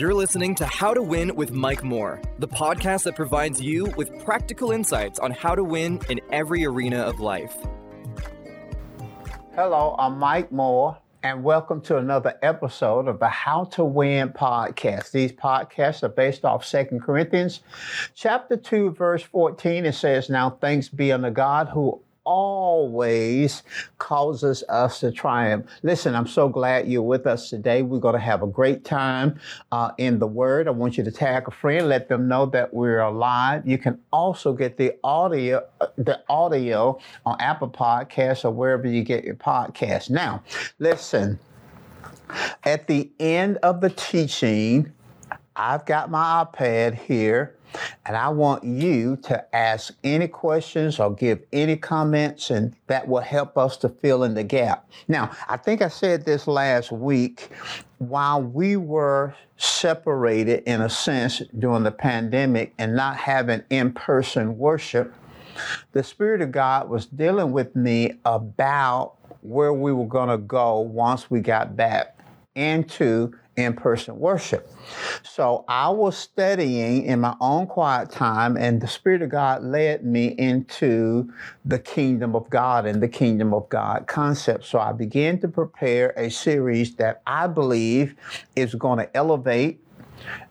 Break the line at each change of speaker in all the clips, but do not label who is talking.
You're listening to How to Win with Mike Moore, the podcast that provides you with practical insights on how to win in every arena of life.
Hello, I'm Mike Moore, and welcome to another episode of the How to Win podcast. These podcasts are based off Second Corinthians chapter 2, verse 14. It says, Now thanks be unto God who always causes us to triumph. Listen, I'm so glad you're with us today. We're going to have a great time uh, in the Word. I want you to tag a friend, let them know that we're alive. You can also get the audio, uh, the audio on Apple Podcasts or wherever you get your podcast. Now, listen. At the end of the teaching, I've got my iPad here and I want you to ask any questions or give any comments, and that will help us to fill in the gap. Now, I think I said this last week. While we were separated in a sense during the pandemic and not having in person worship, the Spirit of God was dealing with me about where we were going to go once we got back into in person worship. So I was studying in my own quiet time, and the Spirit of God led me into the kingdom of God and the kingdom of God concept. So I began to prepare a series that I believe is going to elevate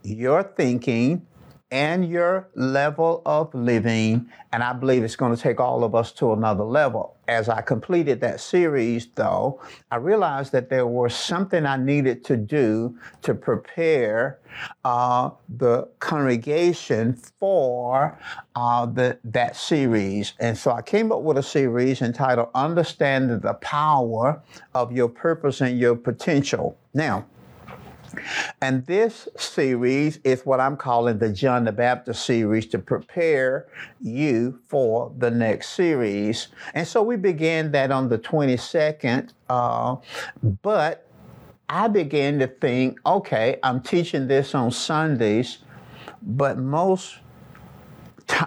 your thinking and your level of living. And I believe it's going to take all of us to another level. As I completed that series, though, I realized that there was something I needed to do to prepare uh, the congregation for uh, the, that series. And so I came up with a series entitled Understanding the Power of Your Purpose and Your Potential. Now, and this series is what I'm calling the John the Baptist series to prepare you for the next series. And so we began that on the 22nd, uh, but I began to think, okay, I'm teaching this on Sundays, but most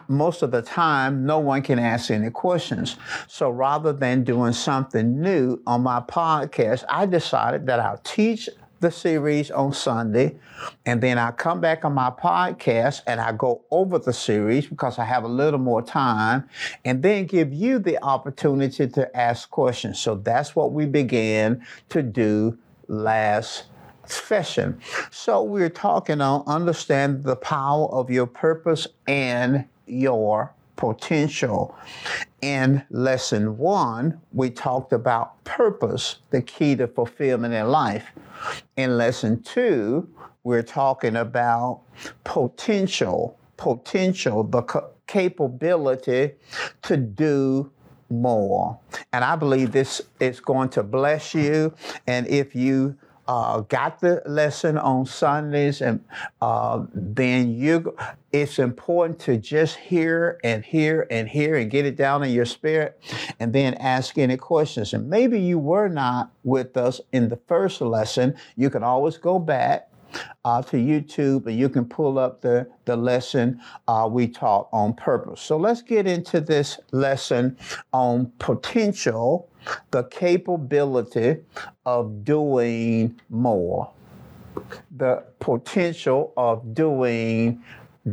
most of the time, no one can ask any questions. So rather than doing something new on my podcast, I decided that I'll teach the series on Sunday, and then I come back on my podcast and I go over the series because I have a little more time, and then give you the opportunity to ask questions. So that's what we began to do last session. So we're talking on understand the power of your purpose and your potential. In lesson one, we talked about purpose, the key to fulfillment in life. In lesson two, we're talking about potential, potential, the capability to do more. And I believe this is going to bless you. And if you uh, got the lesson on Sundays, and uh, then you, it's important to just hear and hear and hear and get it down in your spirit, and then ask any questions. And maybe you were not with us in the first lesson. You can always go back uh, to YouTube and you can pull up the, the lesson uh, we taught on purpose. So let's get into this lesson on potential, the capability of doing more. The potential of doing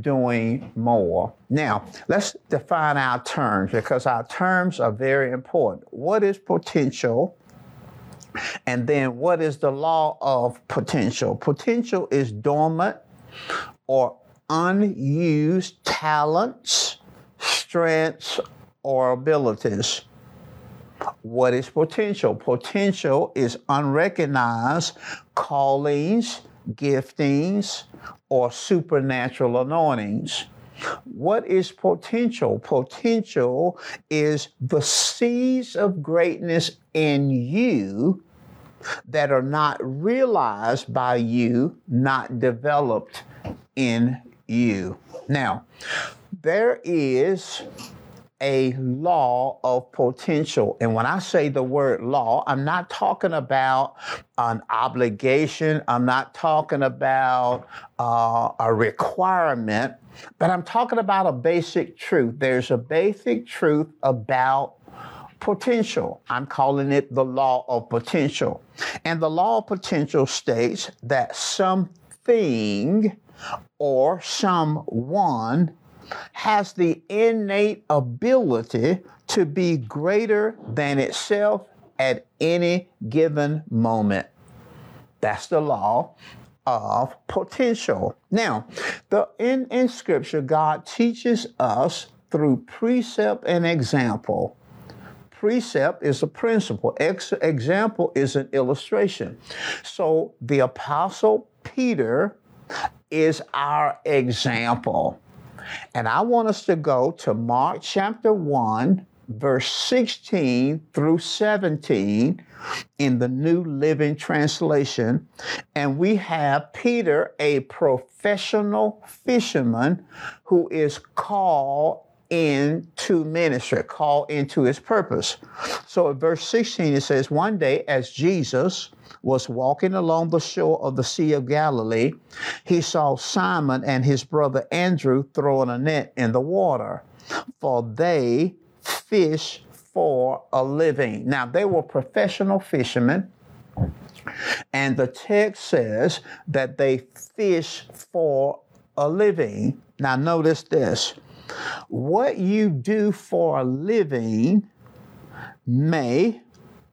doing more. Now, let's define our terms because our terms are very important. What is potential? And then what is the law of potential? Potential is dormant or unused talents, strengths, or abilities. What is potential? Potential is unrecognized callings, giftings, or supernatural anointings. What is potential? Potential is the seeds of greatness in you that are not realized by you, not developed in you. Now, there is a law of potential. And when I say the word law, I'm not talking about an obligation, I'm not talking about uh, a requirement, but I'm talking about a basic truth. There's a basic truth about potential. I'm calling it the law of potential. And the law of potential states that something or someone has the innate ability to be greater than itself at any given moment. That's the law of potential. Now, the, in, in Scripture, God teaches us through precept and example. Precept is a principle, Ex- example is an illustration. So the Apostle Peter is our example. And I want us to go to Mark chapter 1, verse 16 through 17 in the New Living Translation. And we have Peter, a professional fisherman who is called into ministry, called into his purpose. So in verse 16, it says, One day, as Jesus was walking along the shore of the Sea of Galilee, he saw Simon and his brother Andrew throwing a net in the water, for they fish for a living. Now, they were professional fishermen. And the text says that they fish for a living. Now, notice this what you do for a living may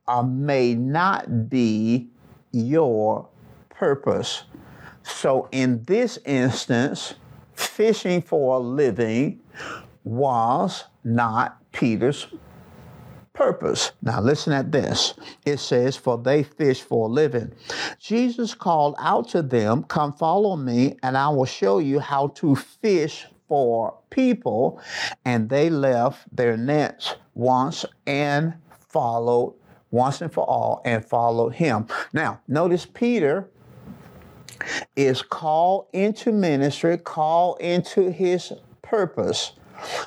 or may not be your purpose. So, in this instance, fishing for a living was not Peter's purpose. Now, listen at this. It says, For they fish for a living. Jesus called out to them, Come follow me, and I will show you how to fish for people. And they left their nets once and followed, once and for all, and followed him. Now, notice Peter is called into ministry, called into his purpose,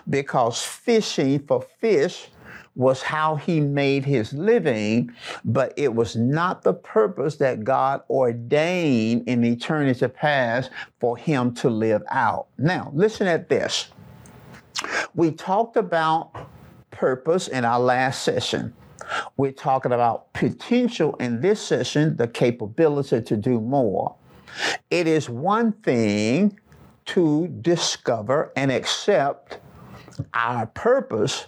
because fishing for fish was how he made his living, but it was not the purpose that God ordained in eternity past for him to live out. Now, listen at this. We talked about purpose in our last session. We're talking about potential in this session, the capability to do more. It is one thing to discover and accept our purpose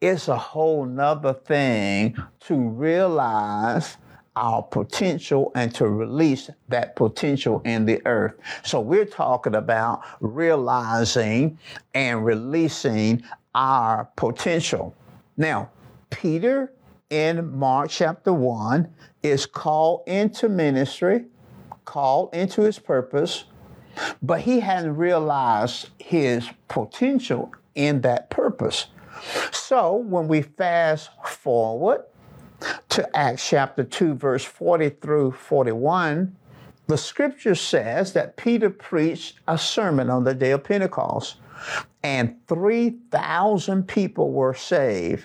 it's a whole nother thing to realize our potential and to release that potential in the earth. So we're talking about realizing and releasing our potential. Now, Peter in Mark chapter 1 is called into ministry, called into his purpose, but he hadn't realized his potential in that purpose. So when we fast forward to Acts chapter 2, verse 40 through 41, the scripture says that Peter preached a sermon on the day of Pentecost, and 3,000 people were saved.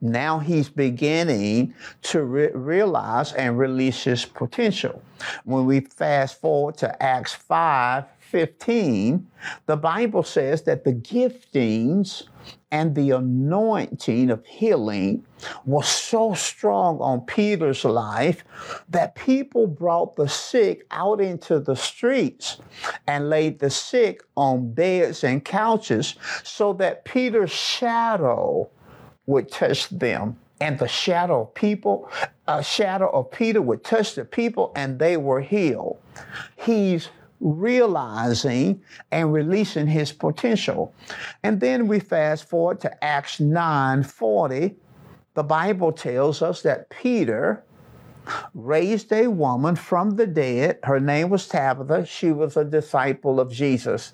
Now he's beginning to re- realize and release his potential. When we fast forward to Acts 5 15, the Bible says that the giftings and the anointing of healing was so strong on Peter's life that people brought the sick out into the streets and laid the sick on beds and couches so that Peter's shadow would touch them and the shadow of people, a shadow of Peter would touch the people and they were healed. He's realizing and releasing his potential. And then we fast forward to Acts 9:40. The Bible tells us that Peter raised a woman from the dead. Her name was Tabitha. She was a disciple of Jesus.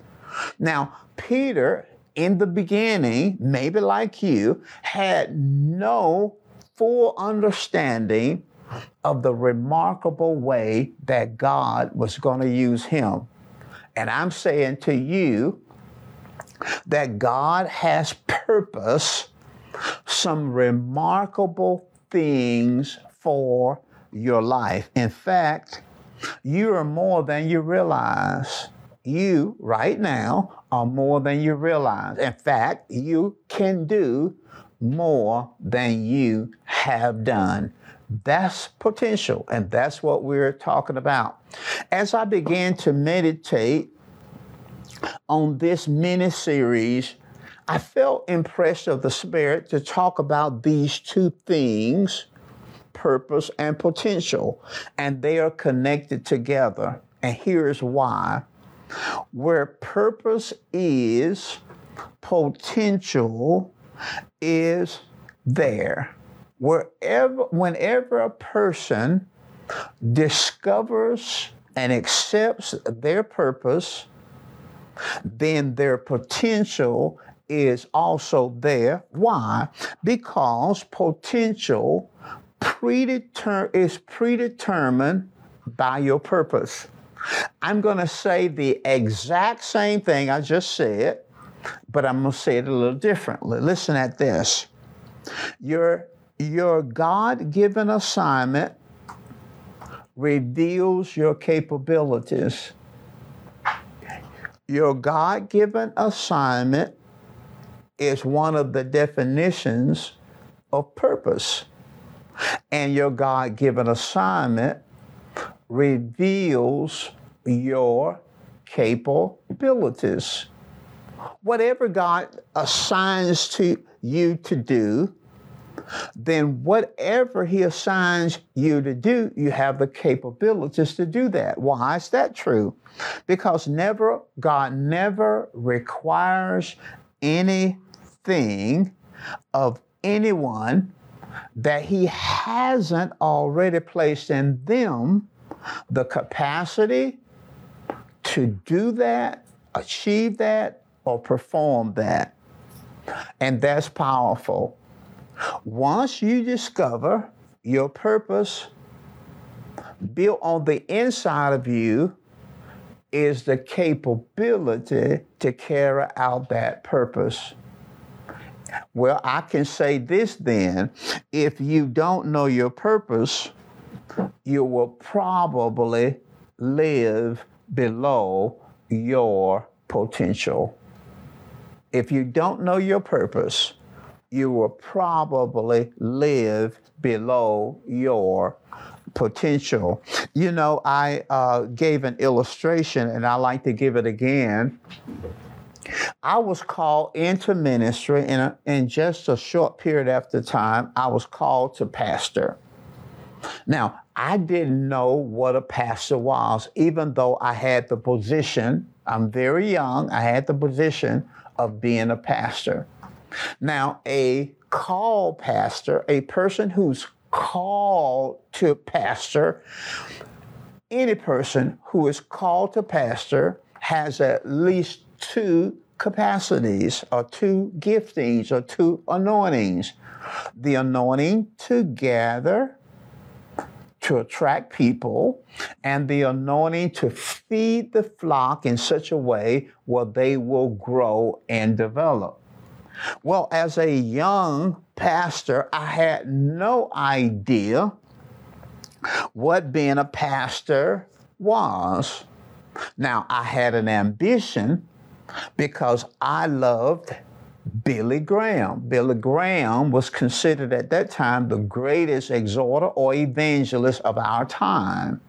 Now, Peter, in the beginning, maybe like you, had no full understanding of the remarkable way that God was going to use him. And I'm saying to you that God has purpose some remarkable things for your life. In fact, you are more than you realize. You, right now, are more than you realize. In fact, you can do more than you have done. That's potential, and that's what we're talking about. As I began to meditate on this mini series, I felt impressed of the Spirit to talk about these two things purpose and potential, and they are connected together. And here's why. Where purpose is, potential is there. Wherever, whenever a person discovers and accepts their purpose, then their potential is also there. Why? Because potential predeter- is predetermined by your purpose. I'm going to say the exact same thing I just said, but I'm going to say it a little differently. Listen at this. Your, your God given assignment reveals your capabilities. Your God given assignment is one of the definitions of purpose. And your God given assignment reveals your capabilities. Whatever God assigns to you to do, then whatever He assigns you to do, you have the capabilities to do that. Why is that true? Because never, God never requires anything of anyone that He hasn't already placed in them the capacity to do that, achieve that, or perform that. And that's powerful. Once you discover your purpose built on the inside of you is the capability to carry out that purpose. Well, I can say this then if you don't know your purpose, you will probably live below your potential. If you don't know your purpose, you will probably live below your potential. You know, I uh, gave an illustration and I like to give it again. I was called into ministry in, a, in just a short period after time. I was called to pastor. Now, I didn't know what a pastor was, even though I had the position. I'm very young. I had the position of being a pastor. Now, a call pastor, a person who's called to pastor, any person who is called to pastor has at least two capacities or two giftings or two anointings. The anointing to gather, to attract people, and the anointing to feed the flock in such a way where they will grow and develop. Well, as a young pastor, I had no idea what being a pastor was. Now, I had an ambition because I loved Billy Graham. Billy Graham was considered at that time the greatest exhorter or evangelist of our time.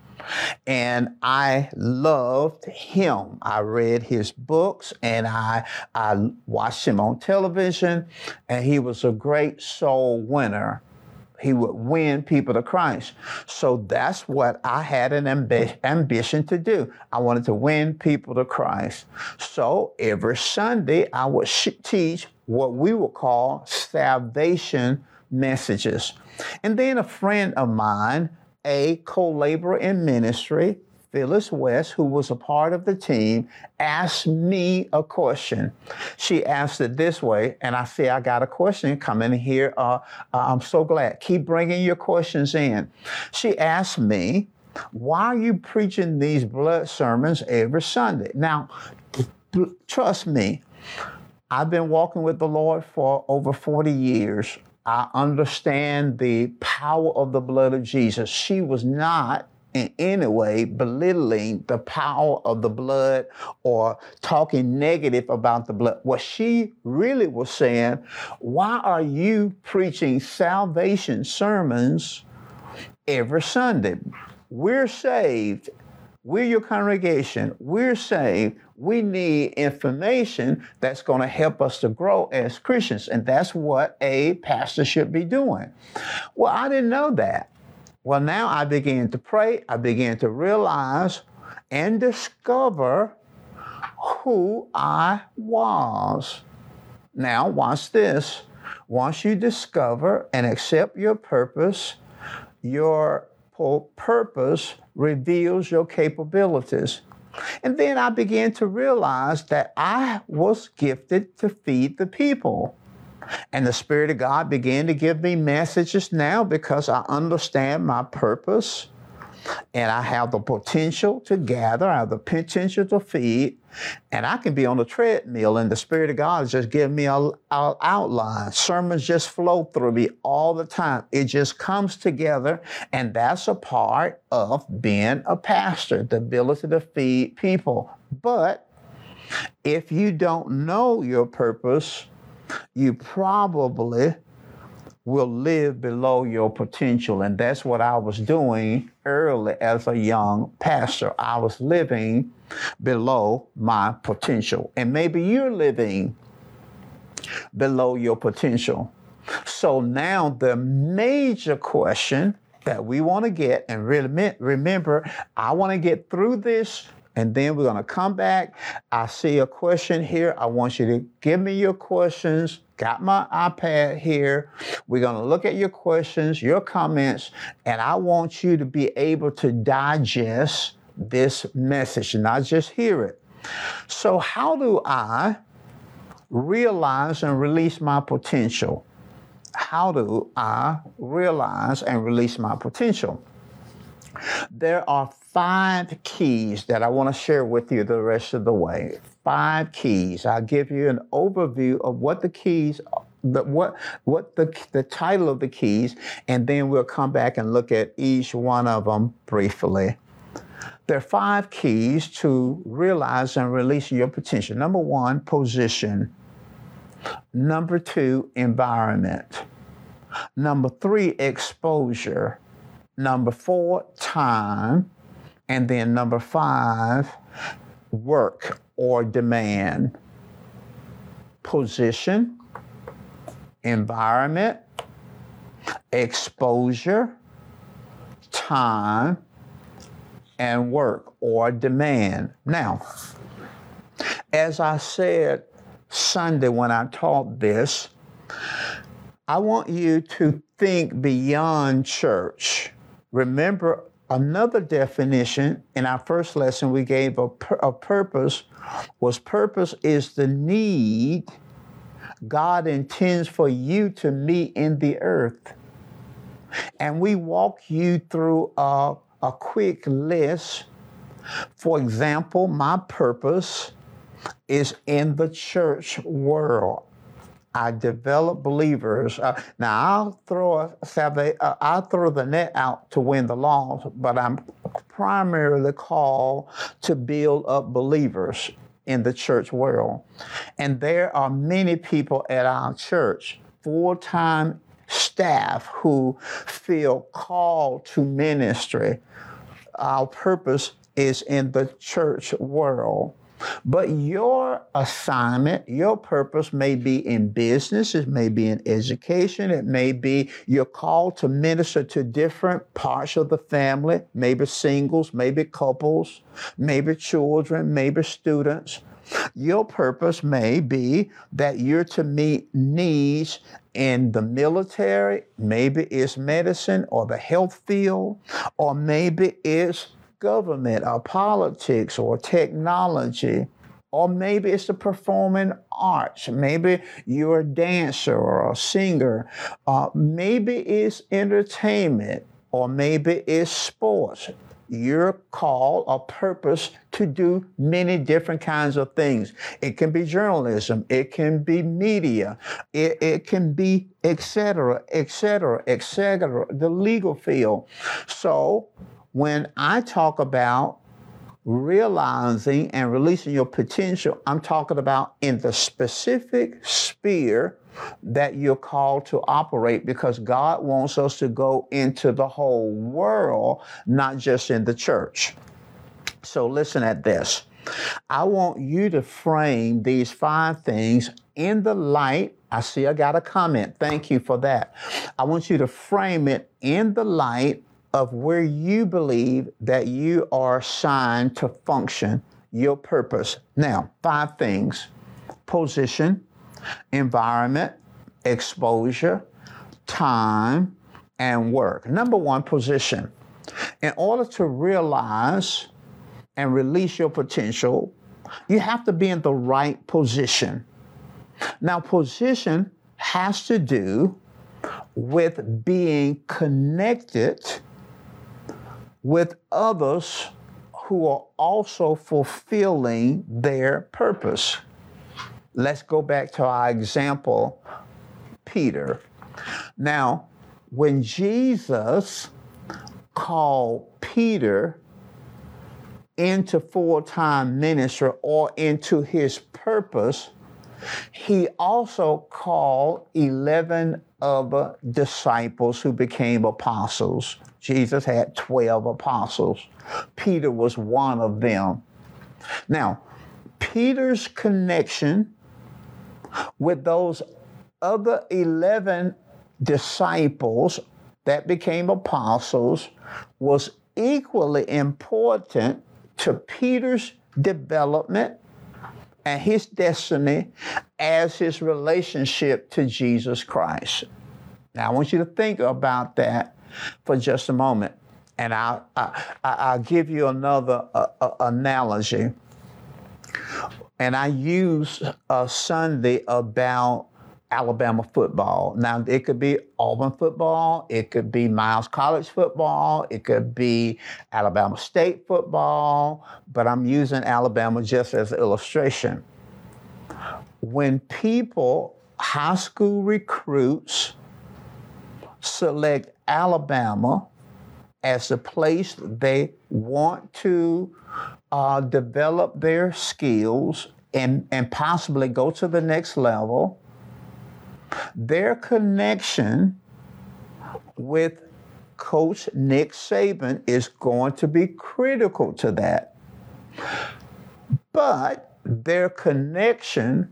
And I loved him. I read his books and I, I watched him on television, and he was a great soul winner he would win people to Christ. So that's what I had an ambi- ambition to do. I wanted to win people to Christ. So every Sunday, I would sh- teach what we would call salvation messages. And then a friend of mine, a co laborer in ministry, Phyllis West, who was a part of the team, asked me a question. She asked it this way, and I say, I got a question coming here. Uh, uh, I'm so glad. Keep bringing your questions in. She asked me, why are you preaching these blood sermons every Sunday? Now, trust me, I've been walking with the Lord for over 40 years. I understand the power of the blood of Jesus. She was not in any way belittling the power of the blood or talking negative about the blood. What she really was saying, why are you preaching salvation sermons every Sunday. We're saved. We're your congregation. We're saved. We need information that's going to help us to grow as Christians. And that's what a pastor should be doing. Well, I didn't know that. Well, now I began to pray. I began to realize and discover who I was. Now, watch this. Once you discover and accept your purpose, your purpose reveals your capabilities. And then I began to realize that I was gifted to feed the people. And the Spirit of God began to give me messages now because I understand my purpose and I have the potential to gather, I have the potential to feed, and I can be on the treadmill, and the Spirit of God is just giving me an outline. Sermons just flow through me all the time. It just comes together, and that's a part of being a pastor the ability to feed people. But if you don't know your purpose, you probably will live below your potential. And that's what I was doing early as a young pastor. I was living below my potential. And maybe you're living below your potential. So now the major question that we want to get, and remember, I want to get through this and then we're going to come back. I see a question here. I want you to give me your questions. Got my iPad here. We're going to look at your questions, your comments, and I want you to be able to digest this message, not just hear it. So, how do I realize and release my potential? How do I realize and release my potential? There are five keys that I want to share with you the rest of the way. Five keys. I'll give you an overview of what the keys the, what what the the title of the keys, and then we'll come back and look at each one of them briefly. There are five keys to realize and release your potential. Number one, position. Number two, environment. Number three, exposure. Number four, time. And then number five, work or demand. Position, environment, exposure, time, and work or demand. Now, as I said Sunday when I taught this, I want you to think beyond church. Remember, another definition in our first lesson we gave a, a purpose was purpose is the need God intends for you to meet in the earth. And we walk you through a, a quick list. For example, my purpose is in the church world. I develop believers. Uh, now I'll throw uh, I'll throw the net out to win the loss, but I'm primarily called to build up believers in the church world. And there are many people at our church, full-time staff who feel called to ministry. Our purpose is in the church world. But your assignment, your purpose may be in business, it may be in education, it may be your call to minister to different parts of the family, maybe singles, maybe couples, maybe children, maybe students. Your purpose may be that you're to meet needs in the military, maybe it's medicine or the health field, or maybe it's government or politics or technology, or maybe it's the performing arts. Maybe you're a dancer or a singer. Uh, maybe it's entertainment, or maybe it's sports. You're called a purpose to do many different kinds of things. It can be journalism, it can be media, it, it can be etc., etc., etc., the legal field. So when I talk about realizing and releasing your potential, I'm talking about in the specific sphere that you're called to operate because God wants us to go into the whole world, not just in the church. So listen at this. I want you to frame these five things in the light. I see I got a comment. Thank you for that. I want you to frame it in the light of where you believe that you are assigned to function, your purpose. Now, five things position, environment, exposure, time, and work. Number one, position. In order to realize and release your potential, you have to be in the right position. Now, position has to do with being connected with others who are also fulfilling their purpose. Let's go back to our example, Peter. Now, when Jesus called Peter into full time ministry or into his purpose, he also called 11 other disciples who became apostles. Jesus had 12 apostles. Peter was one of them. Now, Peter's connection with those other 11 disciples that became apostles was equally important to Peter's development and his destiny as his relationship to Jesus Christ. Now, I want you to think about that for just a moment, and I'll, I, will give you another uh, uh, analogy. And I use a Sunday about Alabama football. Now, it could be Auburn football, it could be Miles College football, it could be Alabama State football, but I'm using Alabama just as an illustration. When people, high school recruits, select Alabama as a place they want to uh, develop their skills and, and possibly go to the next level, their connection with Coach Nick Saban is going to be critical to that. But their connection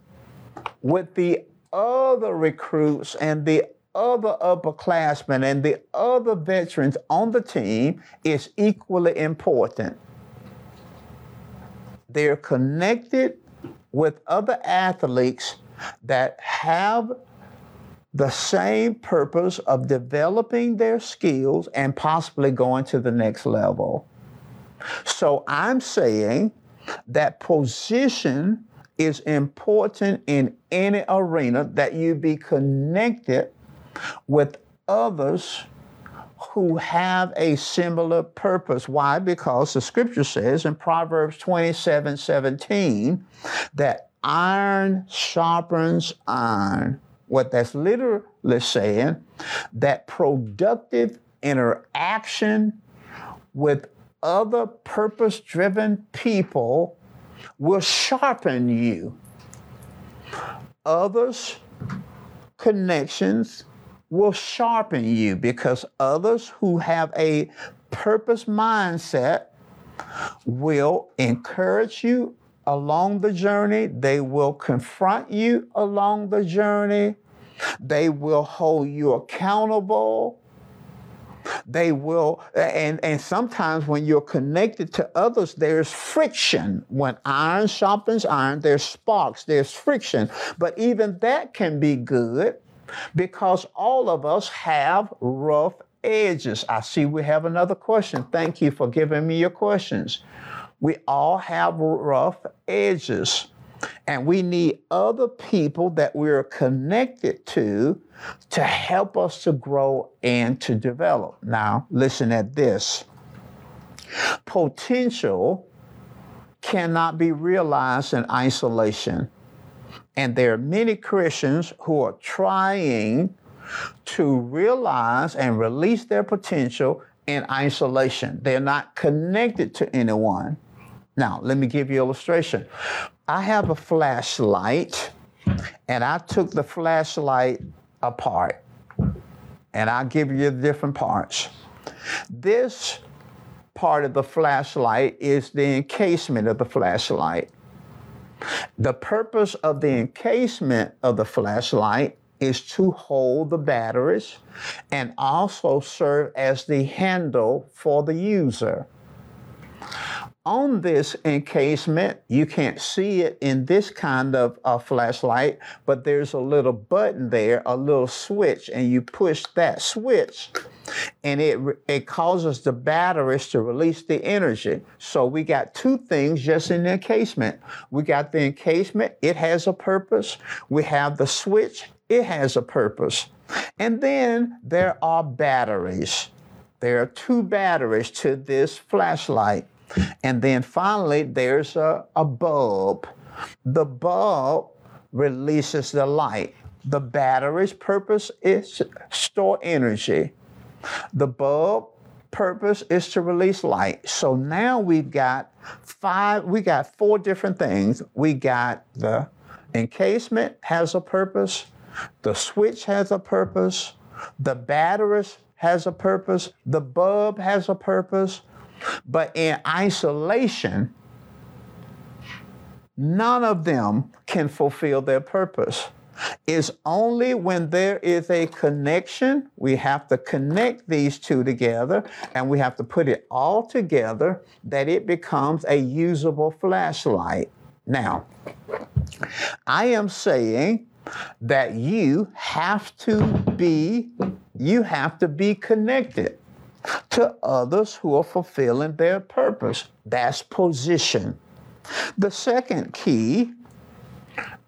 with the other recruits and the other upperclassmen and the other veterans on the team is equally important. They're connected with other athletes that have the same purpose of developing their skills and possibly going to the next level. So I'm saying that position is important in any arena that you be connected with others who have a similar purpose. Why? Because the scripture says in Proverbs 27 17 that iron sharpens iron what that's literally saying, that productive interaction with other purpose driven people will sharpen you. Others' connections will sharpen you because others who have a purpose mindset will encourage you along the journey. They will confront you along the journey. They will hold you accountable. They will, and, and sometimes when you're connected to others, there's friction. When iron sharpens iron, there's sparks, there's friction. But even that can be good because all of us have rough edges. I see we have another question. Thank you for giving me your questions. We all have rough edges. And we need other people that we're connected to to help us to grow and to develop. Now, listen at this potential cannot be realized in isolation. And there are many Christians who are trying to realize and release their potential in isolation. They're not connected to anyone. Now, let me give you an illustration. I have a flashlight, and I took the flashlight apart, and I'll give you the different parts. This part of the flashlight is the encasement of the flashlight. The purpose of the encasement of the flashlight is to hold the batteries and also serve as the handle for the user. On this encasement, you can't see it in this kind of uh, flashlight, but there's a little button there, a little switch, and you push that switch and it, it causes the batteries to release the energy. So we got two things just in the encasement. We got the encasement, it has a purpose. We have the switch, it has a purpose. And then there are batteries. There are two batteries to this flashlight. And then finally, there's a, a bulb. The bulb releases the light. The battery's purpose is to store energy. The bulb purpose is to release light. So now we've got five, we got four different things. We got the encasement has a purpose, the switch has a purpose, the batteries has a purpose, the bulb has a purpose, but in isolation, none of them can fulfill their purpose. It's only when there is a connection, we have to connect these two together and we have to put it all together that it becomes a usable flashlight. Now, I am saying that you have to be you have to be connected to others who are fulfilling their purpose. That's position. The second key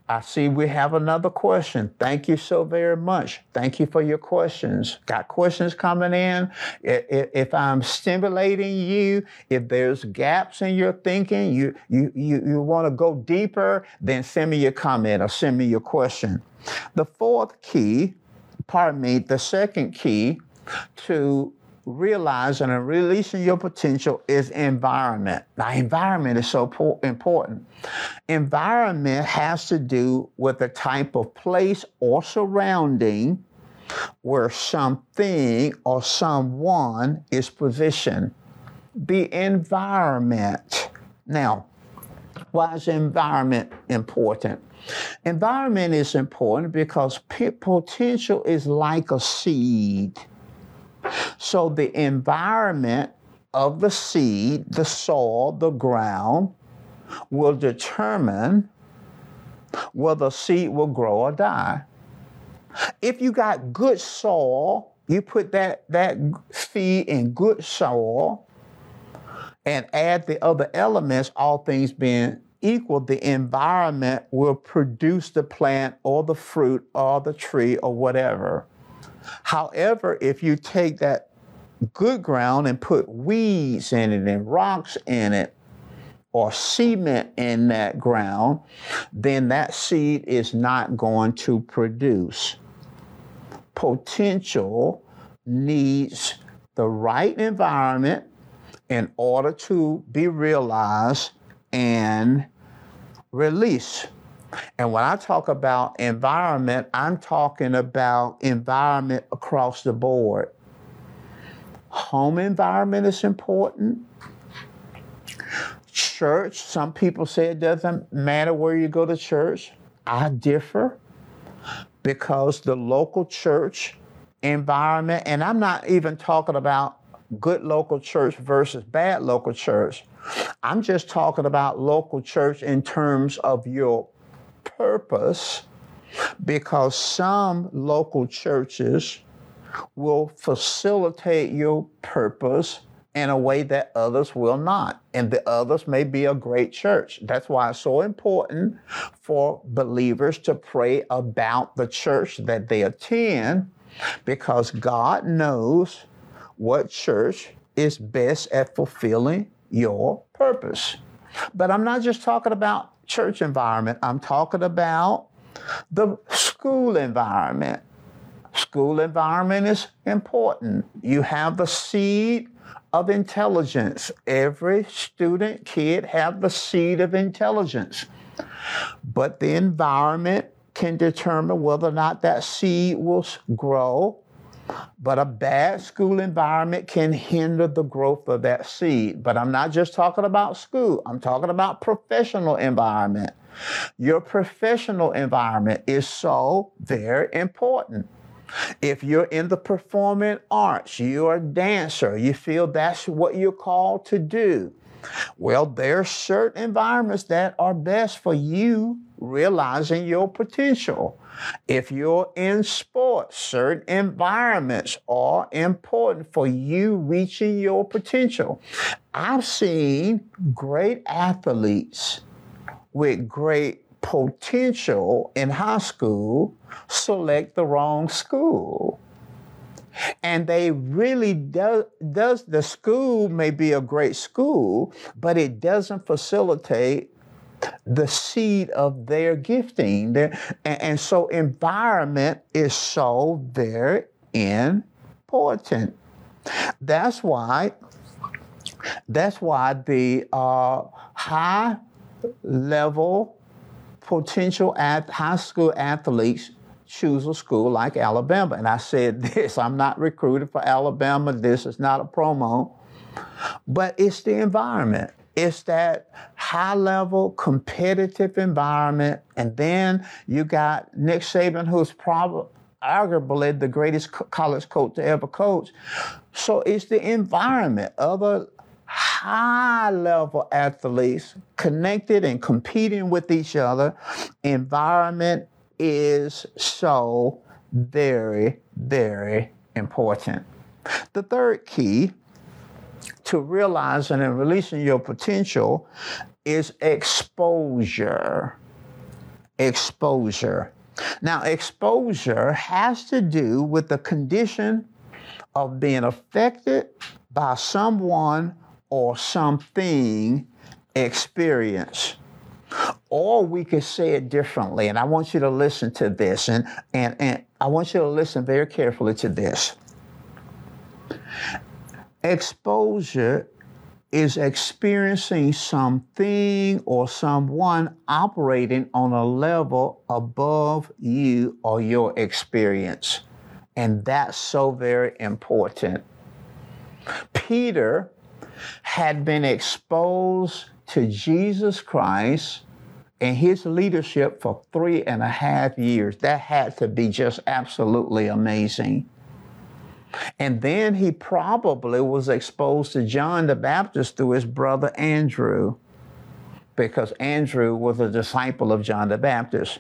I see we have another question. Thank you so very much. Thank you for your questions. Got questions coming in? If I'm stimulating you, if there's gaps in your thinking, you, you, you, you want to go deeper, then send me your comment or send me your question. The fourth key, pardon me, the second key to realizing and releasing your potential is environment. Now, environment is so important. Environment has to do with the type of place or surrounding where something or someone is positioned. The environment. Now, why is environment important? Environment is important because potential is like a seed so the environment of the seed, the soil, the ground, will determine whether the seed will grow or die. If you got good soil, you put that, that seed in good soil and add the other elements, all things being equal, the environment will produce the plant or the fruit or the tree or whatever. However, if you take that good ground and put weeds in it and rocks in it, or cement in that ground, then that seed is not going to produce. Potential needs the right environment in order to be realized and released. And when I talk about environment, I'm talking about environment across the board. Home environment is important. Church, some people say it doesn't matter where you go to church. I differ because the local church environment, and I'm not even talking about good local church versus bad local church. I'm just talking about local church in terms of your purpose because some local churches will facilitate your purpose in a way that others will not. And the others may be a great church. That's why it's so important for believers to pray about the church that they attend because God knows what church is best at fulfilling your purpose. But I'm not just talking about church environment. I'm talking about the school environment. School environment is important. You have the seed of intelligence. Every student, kid have the seed of intelligence. But the environment can determine whether or not that seed will grow. But a bad school environment can hinder the growth of that seed. But I'm not just talking about school, I'm talking about professional environment. Your professional environment is so very important. If you're in the performing arts, you're a dancer, you feel that's what you're called to do. Well, there are certain environments that are best for you realizing your potential. If you're in sports, certain environments are important for you reaching your potential. I've seen great athletes with great potential in high school select the wrong school. And they really do, does, the school may be a great school, but it doesn't facilitate the seed of their gifting. and, and so environment is so very important. That's why, that's why the uh, high level potential at high school athletes choose a school like Alabama. And I said this I'm not recruited for Alabama, this is not a promo, but it's the environment. It's that high level competitive environment. And then you got Nick Saban, who's probably arguably the greatest college coach to ever coach. So it's the environment. Other high level athletes connected and competing with each other. Environment is so very, very important. The third key to realizing and releasing your potential is exposure. Exposure. Now, exposure has to do with the condition of being affected by someone or something experience. Or we could say it differently, and I want you to listen to this, and, and, and I want you to listen very carefully to this. Exposure is experiencing something or someone operating on a level above you or your experience. And that's so very important. Peter had been exposed to Jesus Christ and his leadership for three and a half years. That had to be just absolutely amazing. And then he probably was exposed to John the Baptist through his brother Andrew, because Andrew was a disciple of John the Baptist.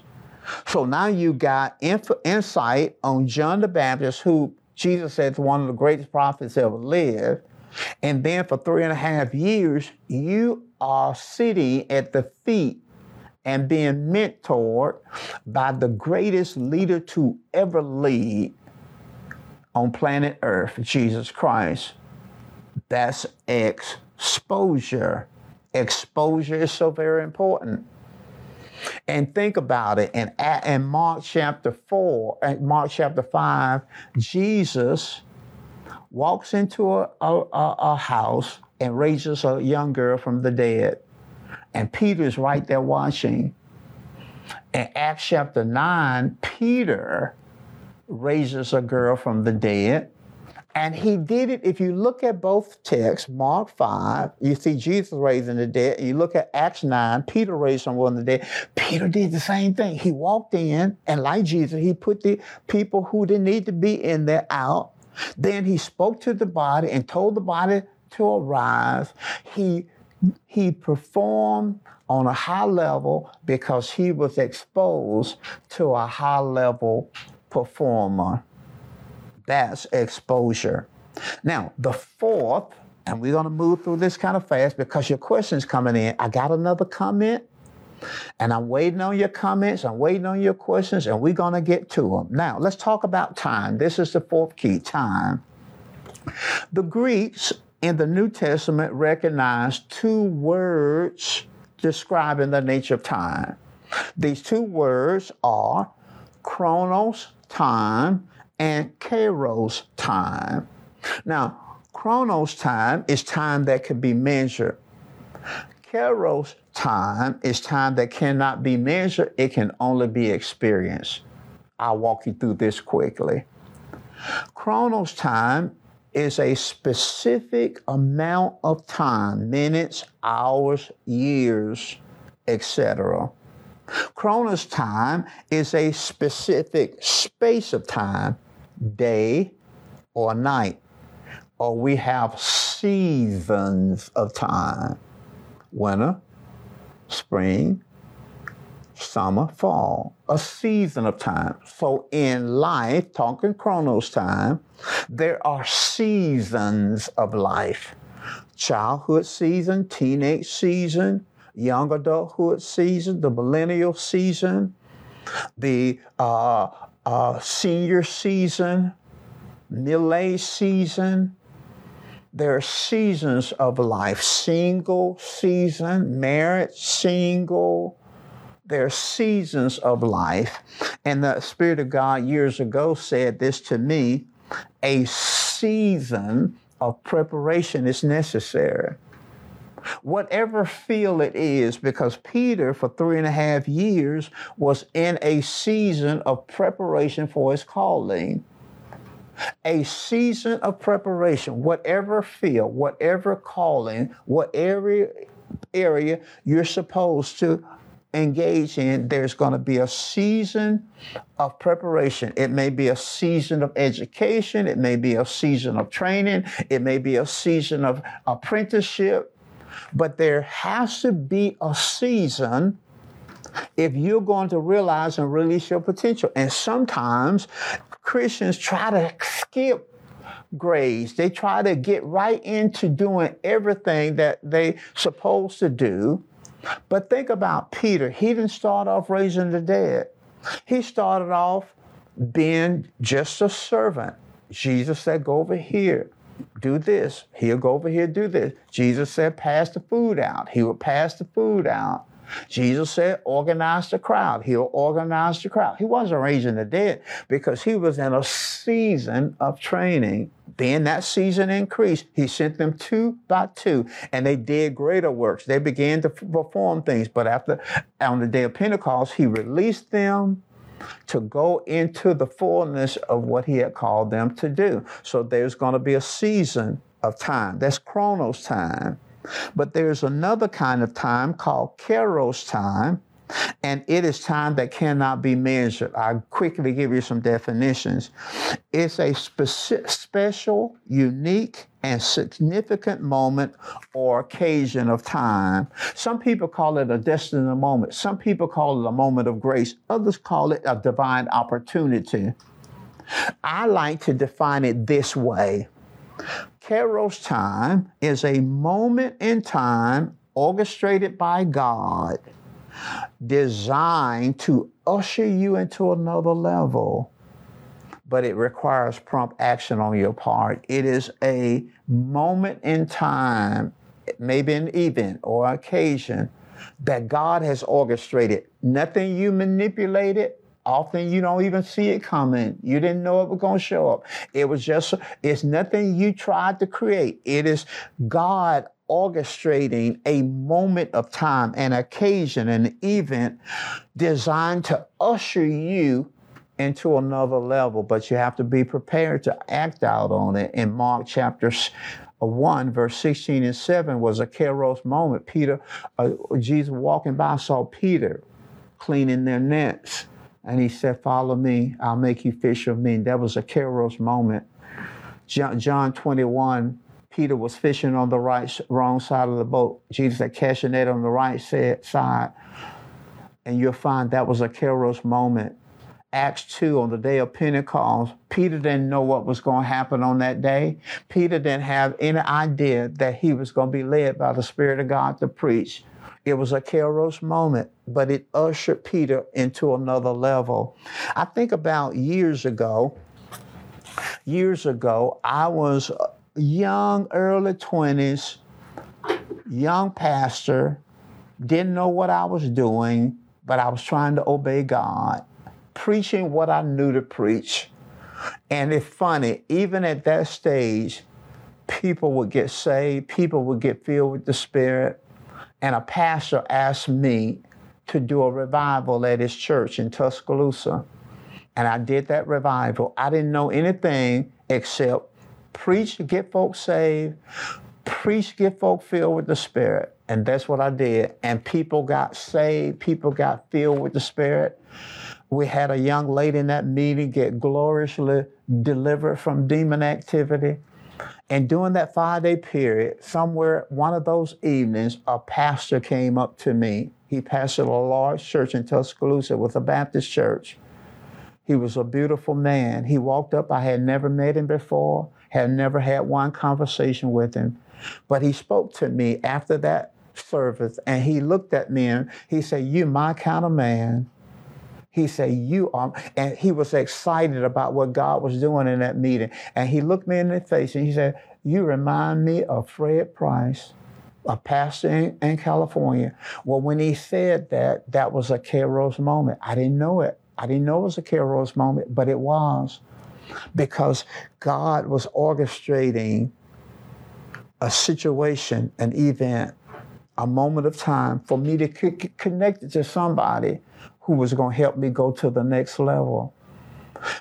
So now you got inf- insight on John the Baptist, who Jesus said is one of the greatest prophets ever lived. And then for three and a half years, you are sitting at the feet and being mentored by the greatest leader to ever lead on planet Earth, Jesus Christ. That's exposure. Exposure is so very important. And think about it. And in Mark chapter 4, uh, Mark chapter 5, Jesus walks into a, a, a house and raises a young girl from the dead. And Peter's right there watching. In Acts chapter 9, Peter raises a girl from the dead. And he did it, if you look at both texts, Mark 5, you see Jesus raising the dead. You look at Acts 9, Peter raised someone from the dead. Peter did the same thing. He walked in, and like Jesus, he put the people who didn't need to be in there out. Then he spoke to the body and told the body to arise. He, he performed on a high level because he was exposed to a high level performer. That's exposure. Now, the fourth, and we're going to move through this kind of fast because your question's coming in. I got another comment, and I'm waiting on your comments. I'm waiting on your questions, and we're going to get to them. Now, let's talk about time. This is the fourth key time. The Greeks in the New Testament recognize two words describing the nature of time. These two words are chronos, time, and kairos, time. Now, Chronos time is time that can be measured. Kairos time is time that cannot be measured, it can only be experienced. I'll walk you through this quickly. Chronos time is a specific amount of time, minutes, hours, years, etc. Chronos time is a specific space of time, day or night. Or we have seasons of time winter, spring, summer, fall, a season of time. So in life, talking chronos time, there are seasons of life. Childhood season, teenage season, young adulthood season, the millennial season, the uh, uh, senior season, middle age season. There are seasons of life single season, marriage, single, there are seasons of life. And the Spirit of God years ago said this to me a season of preparation is necessary. Whatever field it is, because Peter, for three and a half years, was in a season of preparation for his calling. A season of preparation, whatever field, whatever calling, whatever area you're supposed to engage in, there's going to be a season of preparation. It may be a season of education, it may be a season of training, it may be a season of apprenticeship, but there has to be a season if you're going to realize and release your potential. And sometimes Christians try to skip grades. They try to get right into doing everything that they supposed to do but think about Peter. He didn't start off raising the dead. He started off being just a servant. Jesus said, Go over here, do this. He'll go over here, do this. Jesus said, Pass the food out. He would pass the food out. Jesus said, organize the crowd. He'll organize the crowd. He wasn't raising the dead because he was in a season of training. Then that season increased. He sent them two by two, and they did greater works. They began to perform things. But after, on the day of Pentecost, he released them to go into the fullness of what he had called them to do. So there's going to be a season of time. That's Chronos time. But there's another kind of time called Kairos time, and it is time that cannot be measured. I'll quickly give you some definitions. It's a speci- special, unique, and significant moment or occasion of time. Some people call it a destiny moment. Some people call it a moment of grace. Others call it a divine opportunity. I like to define it this way Kairos time is a moment in time orchestrated by God, designed to usher you into another level, but it requires prompt action on your part. It is a moment in time, maybe an event or occasion that God has orchestrated. Nothing you manipulated, Often you don't even see it coming. You didn't know it was going to show up. It was just, it's nothing you tried to create. It is God orchestrating a moment of time, an occasion, an event designed to usher you into another level, but you have to be prepared to act out on it. In Mark chapter 1, verse 16 and 7 was a Kairos moment. Peter, uh, Jesus walking by saw Peter cleaning their nets. And he said, Follow me, I'll make you fish of men. That was a Kairos moment. John 21, Peter was fishing on the right, wrong side of the boat. Jesus said, Cast your net on the right side. And you'll find that was a Kairos moment. Acts 2, on the day of Pentecost, Peter didn't know what was going to happen on that day. Peter didn't have any idea that he was going to be led by the Spirit of God to preach. It was a Kairos moment, but it ushered Peter into another level. I think about years ago, years ago, I was young, early 20s, young pastor, didn't know what I was doing, but I was trying to obey God, preaching what I knew to preach. And it's funny, even at that stage, people would get saved, people would get filled with the Spirit. And a pastor asked me to do a revival at his church in Tuscaloosa. And I did that revival. I didn't know anything except preach get folks saved, preach get folks filled with the Spirit. And that's what I did. And people got saved, people got filled with the Spirit. We had a young lady in that meeting get gloriously delivered from demon activity. And during that five day period, somewhere, one of those evenings, a pastor came up to me. He pastored a large church in Tuscaloosa with a Baptist church. He was a beautiful man. He walked up. I had never met him before, had never had one conversation with him. But he spoke to me after that service and he looked at me and he said, You my kind of man. He said, You are, and he was excited about what God was doing in that meeting. And he looked me in the face and he said, You remind me of Fred Price, a pastor in, in California. Well, when he said that, that was a Kairos moment. I didn't know it. I didn't know it was a Kairos moment, but it was because God was orchestrating a situation, an event, a moment of time for me to c- connect it to somebody who was going to help me go to the next level.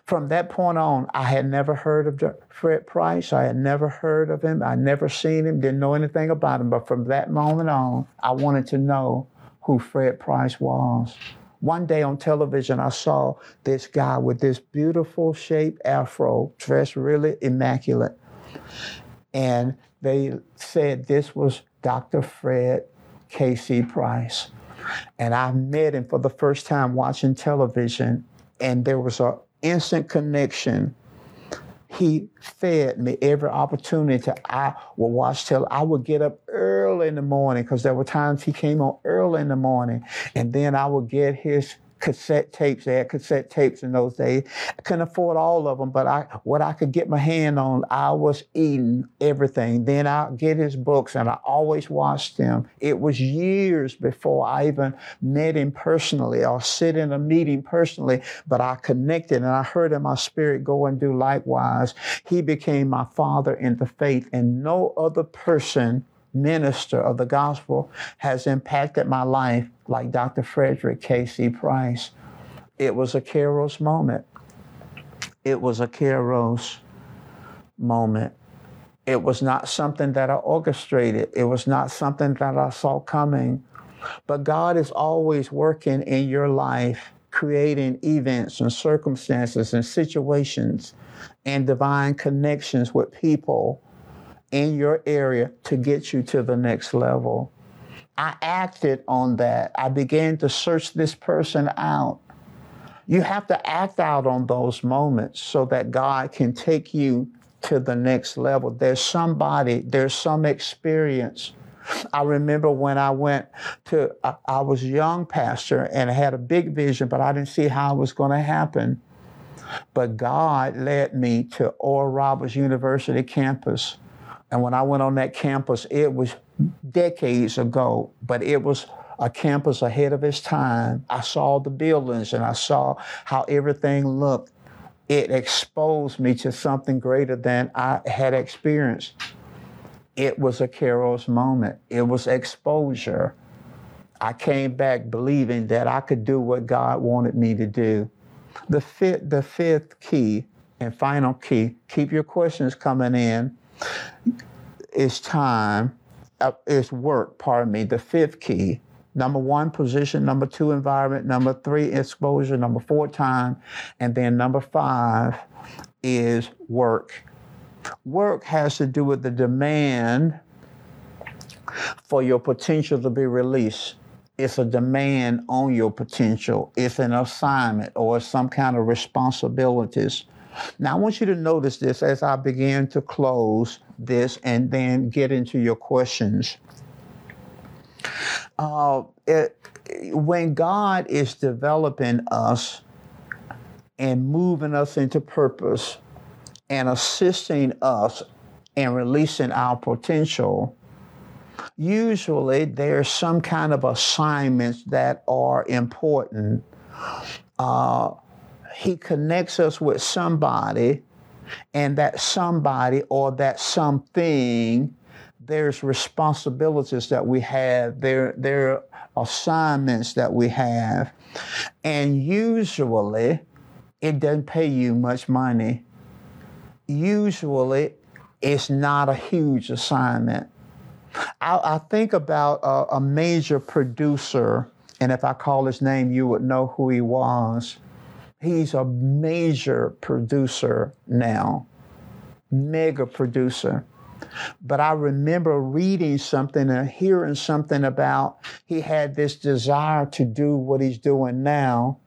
From that point on, I had never heard of Fred Price. I had never heard of him. I never seen him, didn't know anything about him. But from that moment on, I wanted to know who Fred Price was. One day on television, I saw this guy with this beautiful shaped afro, dressed really immaculate. And they said this was Dr. Fred K.C. Price. And I met him for the first time watching television, and there was an instant connection. He fed me every opportunity. I would watch till I would get up early in the morning because there were times he came on early in the morning, and then I would get his cassette tapes. They had cassette tapes in those days. I couldn't afford all of them, but I what I could get my hand on, I was eating everything. Then I get his books, and I always watched them. It was years before I even met him personally or sit in a meeting personally, but I connected and I heard in my spirit go and do likewise. He became my father in the faith, and no other person minister of the gospel has impacted my life like Dr. Frederick K.C. Price. It was a Kairos moment. It was a Kairos moment. It was not something that I orchestrated. It was not something that I saw coming. But God is always working in your life, creating events and circumstances and situations and divine connections with people in your area to get you to the next level. I acted on that. I began to search this person out. You have to act out on those moments so that God can take you to the next level. There's somebody, there's some experience. I remember when I went to, I, I was young pastor and I had a big vision, but I didn't see how it was going to happen. But God led me to Oral Roberts University campus and when I went on that campus, it was decades ago, but it was a campus ahead of its time. I saw the buildings and I saw how everything looked. It exposed me to something greater than I had experienced. It was a Kairos moment. It was exposure. I came back believing that I could do what God wanted me to do. The fifth, the fifth key and final key, keep your questions coming in is time, uh, is work, pardon me, the fifth key. Number one, position. Number two, environment. Number three, exposure. Number four, time. And then number five is work. Work has to do with the demand for your potential to be released. It's a demand on your potential. It's an assignment or some kind of responsibilities. Now, I want you to notice this as I begin to close this and then get into your questions. Uh, it, when God is developing us and moving us into purpose and assisting us in releasing our potential, usually there's some kind of assignments that are important. Uh, he connects us with somebody and that somebody or that something, there's responsibilities that we have, there, there are assignments that we have. And usually, it doesn't pay you much money. Usually, it's not a huge assignment. I, I think about a, a major producer, and if I call his name, you would know who he was. He's a major producer now, mega producer. But I remember reading something and hearing something about he had this desire to do what he's doing now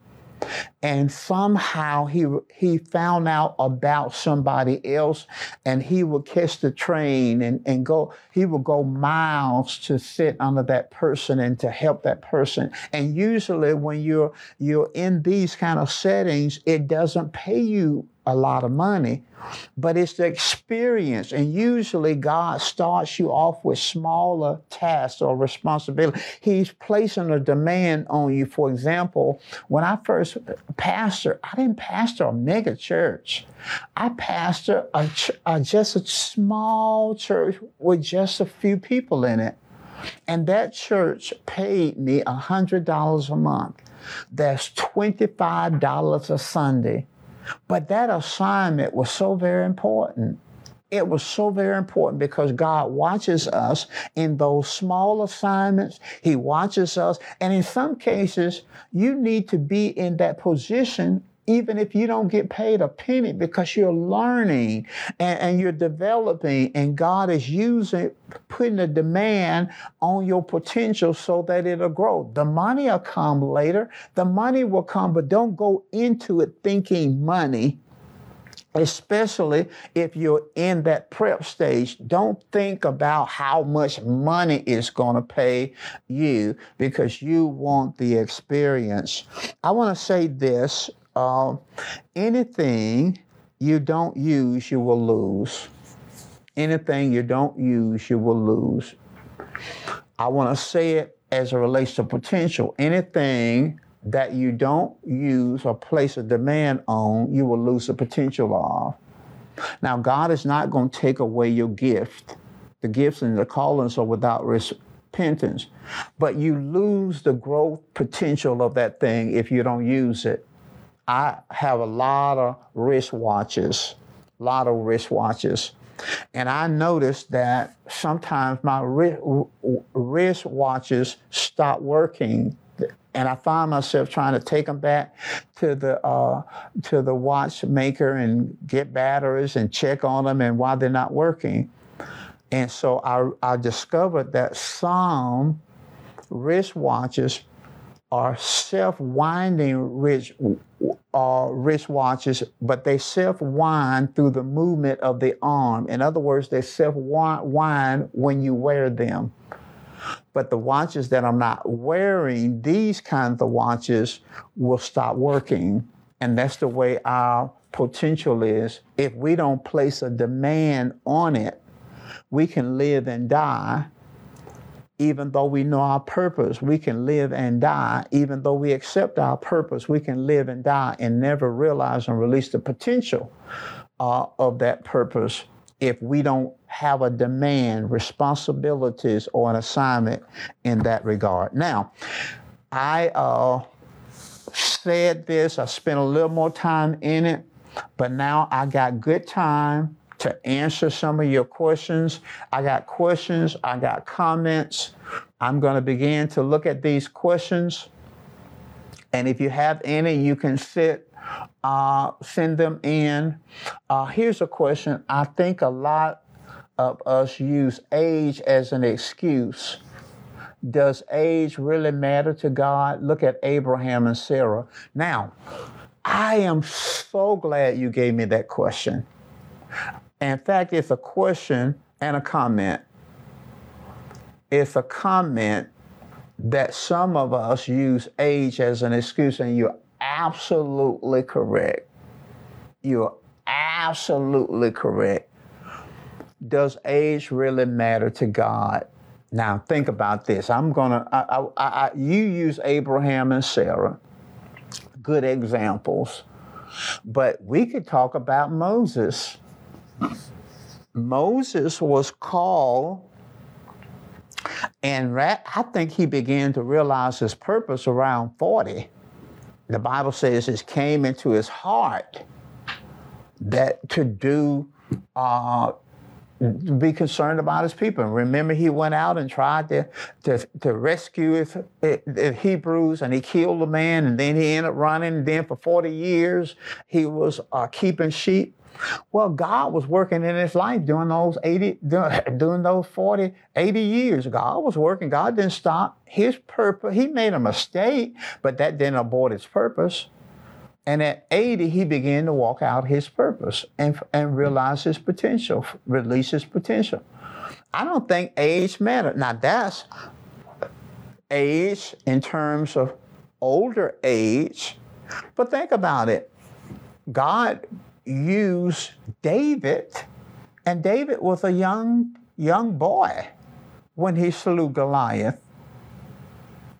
and somehow he he found out about somebody else and he would catch the train and, and go he would go miles to sit under that person and to help that person. And usually when you're you're in these kind of settings it doesn't pay you a lot of money, but it's the experience. And usually God starts you off with smaller tasks or responsibility. He's placing a demand on you. For example, when I first pastor, I didn't pastor a mega church. I pastor a, a just a small church with just a few people in it. And that church paid me $100 a month. That's $25 a Sunday but that assignment was so very important. It was so very important because God watches us in those small assignments. He watches us. And in some cases, you need to be in that position even if you don't get paid a penny because you're learning and, and, you're developing and God is using, putting a demand on your potential so that it'll grow. The money will come later. The money will come, but don't go into it thinking money especially if you're in that prep stage. Don't think about how much money is going to pay you because you want the experience. I want to say this uh, anything you don't use, you will lose. Anything you don't use, you will lose. I want to say it as it relates to potential. Anything that you don't use or place a demand on, you will lose the potential of. Now, God is not going to take away your gift. The gifts and the callings are without repentance. But you lose the growth potential of that thing if you don't use it. I have a lot of wristwatches, a lot of wristwatches. And I noticed that sometimes my wristwatches stop working and I find myself trying to take them back to the uh, to the watchmaker and get batteries and check on them and why they're not working. And so I, I discovered that some wristwatches are self-winding wrist, uh, wristwatches, but they self-wind through the movement of the arm. In other words, they self-wind when you wear them. But the watches that I'm not wearing, these kinds of watches will stop working. And that's the way our potential is. If we don't place a demand on it, we can live and die even though we know our purpose, we can live and die. Even though we accept our purpose, we can live and die and never realize and release the potential uh, of that purpose if we don't have a demand, responsibilities, or an assignment in that regard. Now, I uh, said this, I spent a little more time in it, but now I got good time to answer some of your questions. I got questions, I got comments. I'm going to begin to look at these questions. And if you have any, you can sit, uh, send them in. Uh, here's a question I think a lot of us use age as an excuse. Does age really matter to God? Look at Abraham and Sarah. Now, I am so glad you gave me that question. In fact, it's a question and a comment. It's a comment that some of us use age as an excuse, and you're absolutely correct. You're absolutely correct. Does age really matter to God? Now think about this. I'm gonna. I, I, I, you use Abraham and Sarah, good examples. But we could talk about Moses. Moses was called, and I think he began to realize his purpose around 40. The Bible says it came into his heart that to do uh, be concerned about his people. And remember, he went out and tried to, to, to rescue the Hebrews and he killed a man and then he ended up running. And then for 40 years, he was uh, keeping sheep. Well, God was working in his life during those 80, during those 40, 80 years. God was working. God didn't stop his purpose. He made a mistake, but that didn't abort his purpose. And at 80, he began to walk out his purpose and, and realize his potential, release his potential. I don't think age matters. Now, that's age in terms of older age, but think about it. God used David, and David was a young, young boy when he slew Goliath.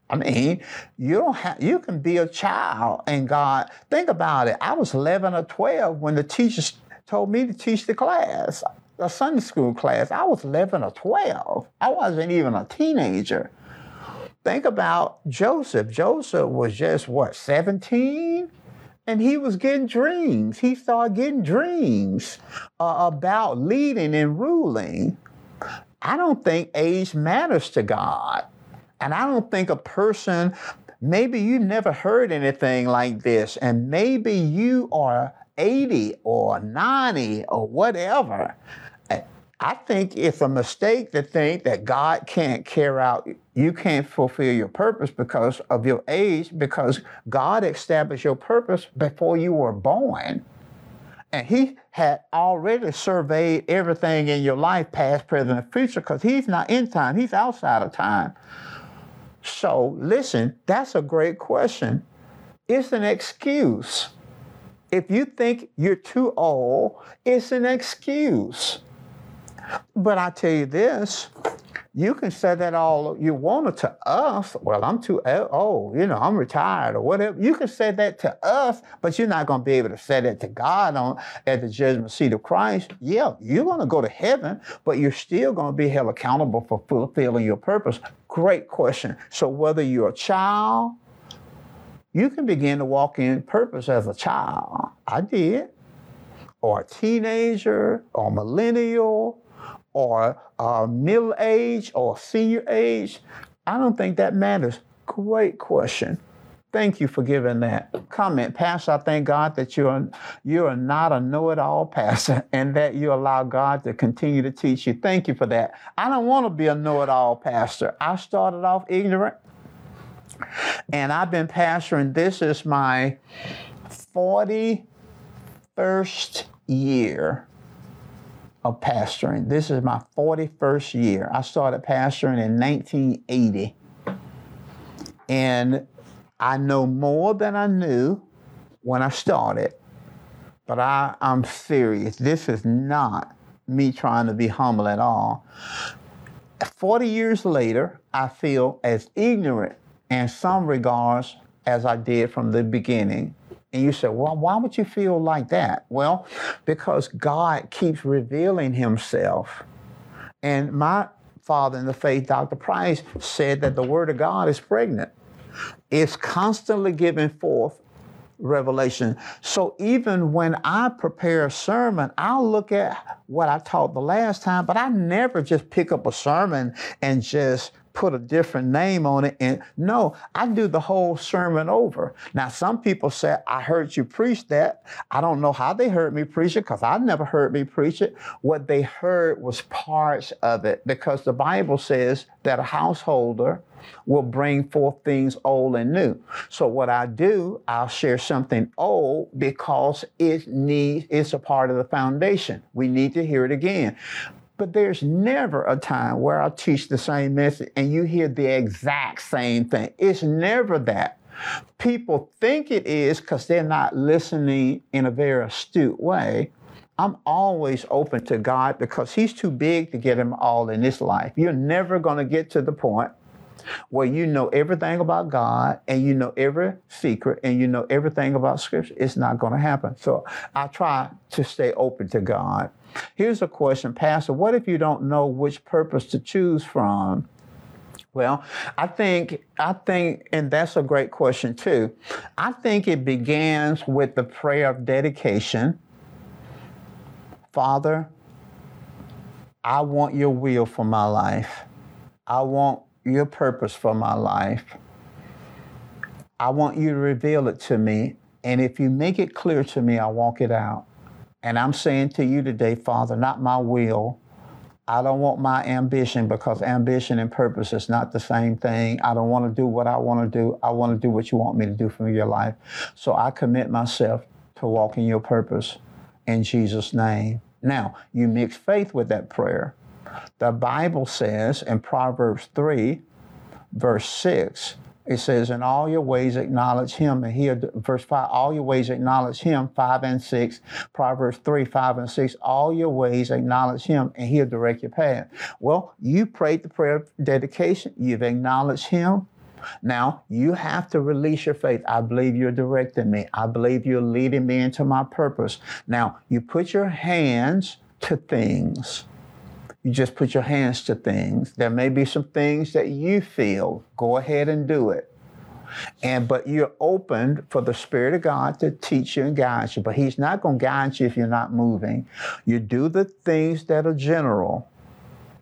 I mean, you don't have, you can be a child and God, think about it. I was 11 or 12 when the teachers told me to teach the class, a Sunday school class. I was 11 or 12. I wasn't even a teenager. Think about Joseph. Joseph was just what, 17? And he was getting dreams. He started getting dreams uh, about leading and ruling. I don't think age matters to God. And I don't think a person, maybe you never heard anything like this, and maybe you are 80 or 90 or whatever. I think it's a mistake to think that God can't carry out, you can't fulfill your purpose because of your age, because God established your purpose before you were born. And He had already surveyed everything in your life, past, present, and future, because He's not in time, He's outside of time. So, listen, that's a great question. It's an excuse. If you think you're too old, it's an excuse. But I tell you this, you can say that all you wanted to us. Well, I'm too old, you know, I'm retired or whatever. You can say that to us, but you're not going to be able to say that to God on at the judgment seat of Christ. Yeah, you're going to go to heaven, but you're still going to be held accountable for fulfilling your purpose. Great question. So whether you're a child, you can begin to walk in purpose as a child. I did. Or a teenager, or millennial, or uh, middle age, or senior age. I don't think that matters. Great question. Thank you for giving that comment. Pastor, I thank God that you are, you are not a know it all pastor and that you allow God to continue to teach you. Thank you for that. I don't want to be a know it all pastor. I started off ignorant and I've been pastoring. This is my 41st year of pastoring. This is my 41st year. I started pastoring in 1980. And I know more than I knew when I started, but I, I'm serious. This is not me trying to be humble at all. 40 years later, I feel as ignorant in some regards as I did from the beginning. And you say, well, why would you feel like that? Well, because God keeps revealing himself. And my father in the faith, Dr. Price, said that the Word of God is pregnant. It's constantly giving forth revelation. So even when I prepare a sermon, I'll look at what I taught the last time, but I never just pick up a sermon and just put a different name on it. And no, I do the whole sermon over. Now, some people say, I heard you preach that. I don't know how they heard me preach it because I never heard me preach it. What they heard was parts of it because the Bible says that a householder will bring forth things old and new. So what I do, I'll share something old because it needs it's a part of the foundation. We need to hear it again. But there's never a time where I teach the same message and you hear the exact same thing. It's never that. People think it is because they're not listening in a very astute way. I'm always open to God because He's too big to get Him all in this life. You're never going to get to the point where you know everything about God and you know every secret and you know everything about Scripture. It's not going to happen. So I try to stay open to God. Here's a question, Pastor What if you don't know which purpose to choose from? Well, I think I think and that's a great question too. I think it begins with the prayer of dedication. Father, I want your will for my life. I want your purpose for my life. I want you to reveal it to me. And if you make it clear to me, I'll walk it out. And I'm saying to you today, Father, not my will. I don't want my ambition because ambition and purpose is not the same thing. I don't want to do what I want to do. I want to do what you want me to do for your life. So I commit myself to walking your purpose in Jesus' name. Now, you mix faith with that prayer. The Bible says in Proverbs 3, verse 6, it says, In all your ways acknowledge him. And here, verse 5, all your ways acknowledge him, 5 and 6. Proverbs 3, 5 and 6, all your ways acknowledge him, and he'll direct your path. Well, you prayed the prayer of dedication, you've acknowledged him. Now, you have to release your faith. I believe you're directing me. I believe you're leading me into my purpose. Now, you put your hands to things you just put your hands to things. There may be some things that you feel. Go ahead and do it. And but you're open for the Spirit of God to teach you and guide you. But He's not going to guide you if you're not moving. You do the things that are general.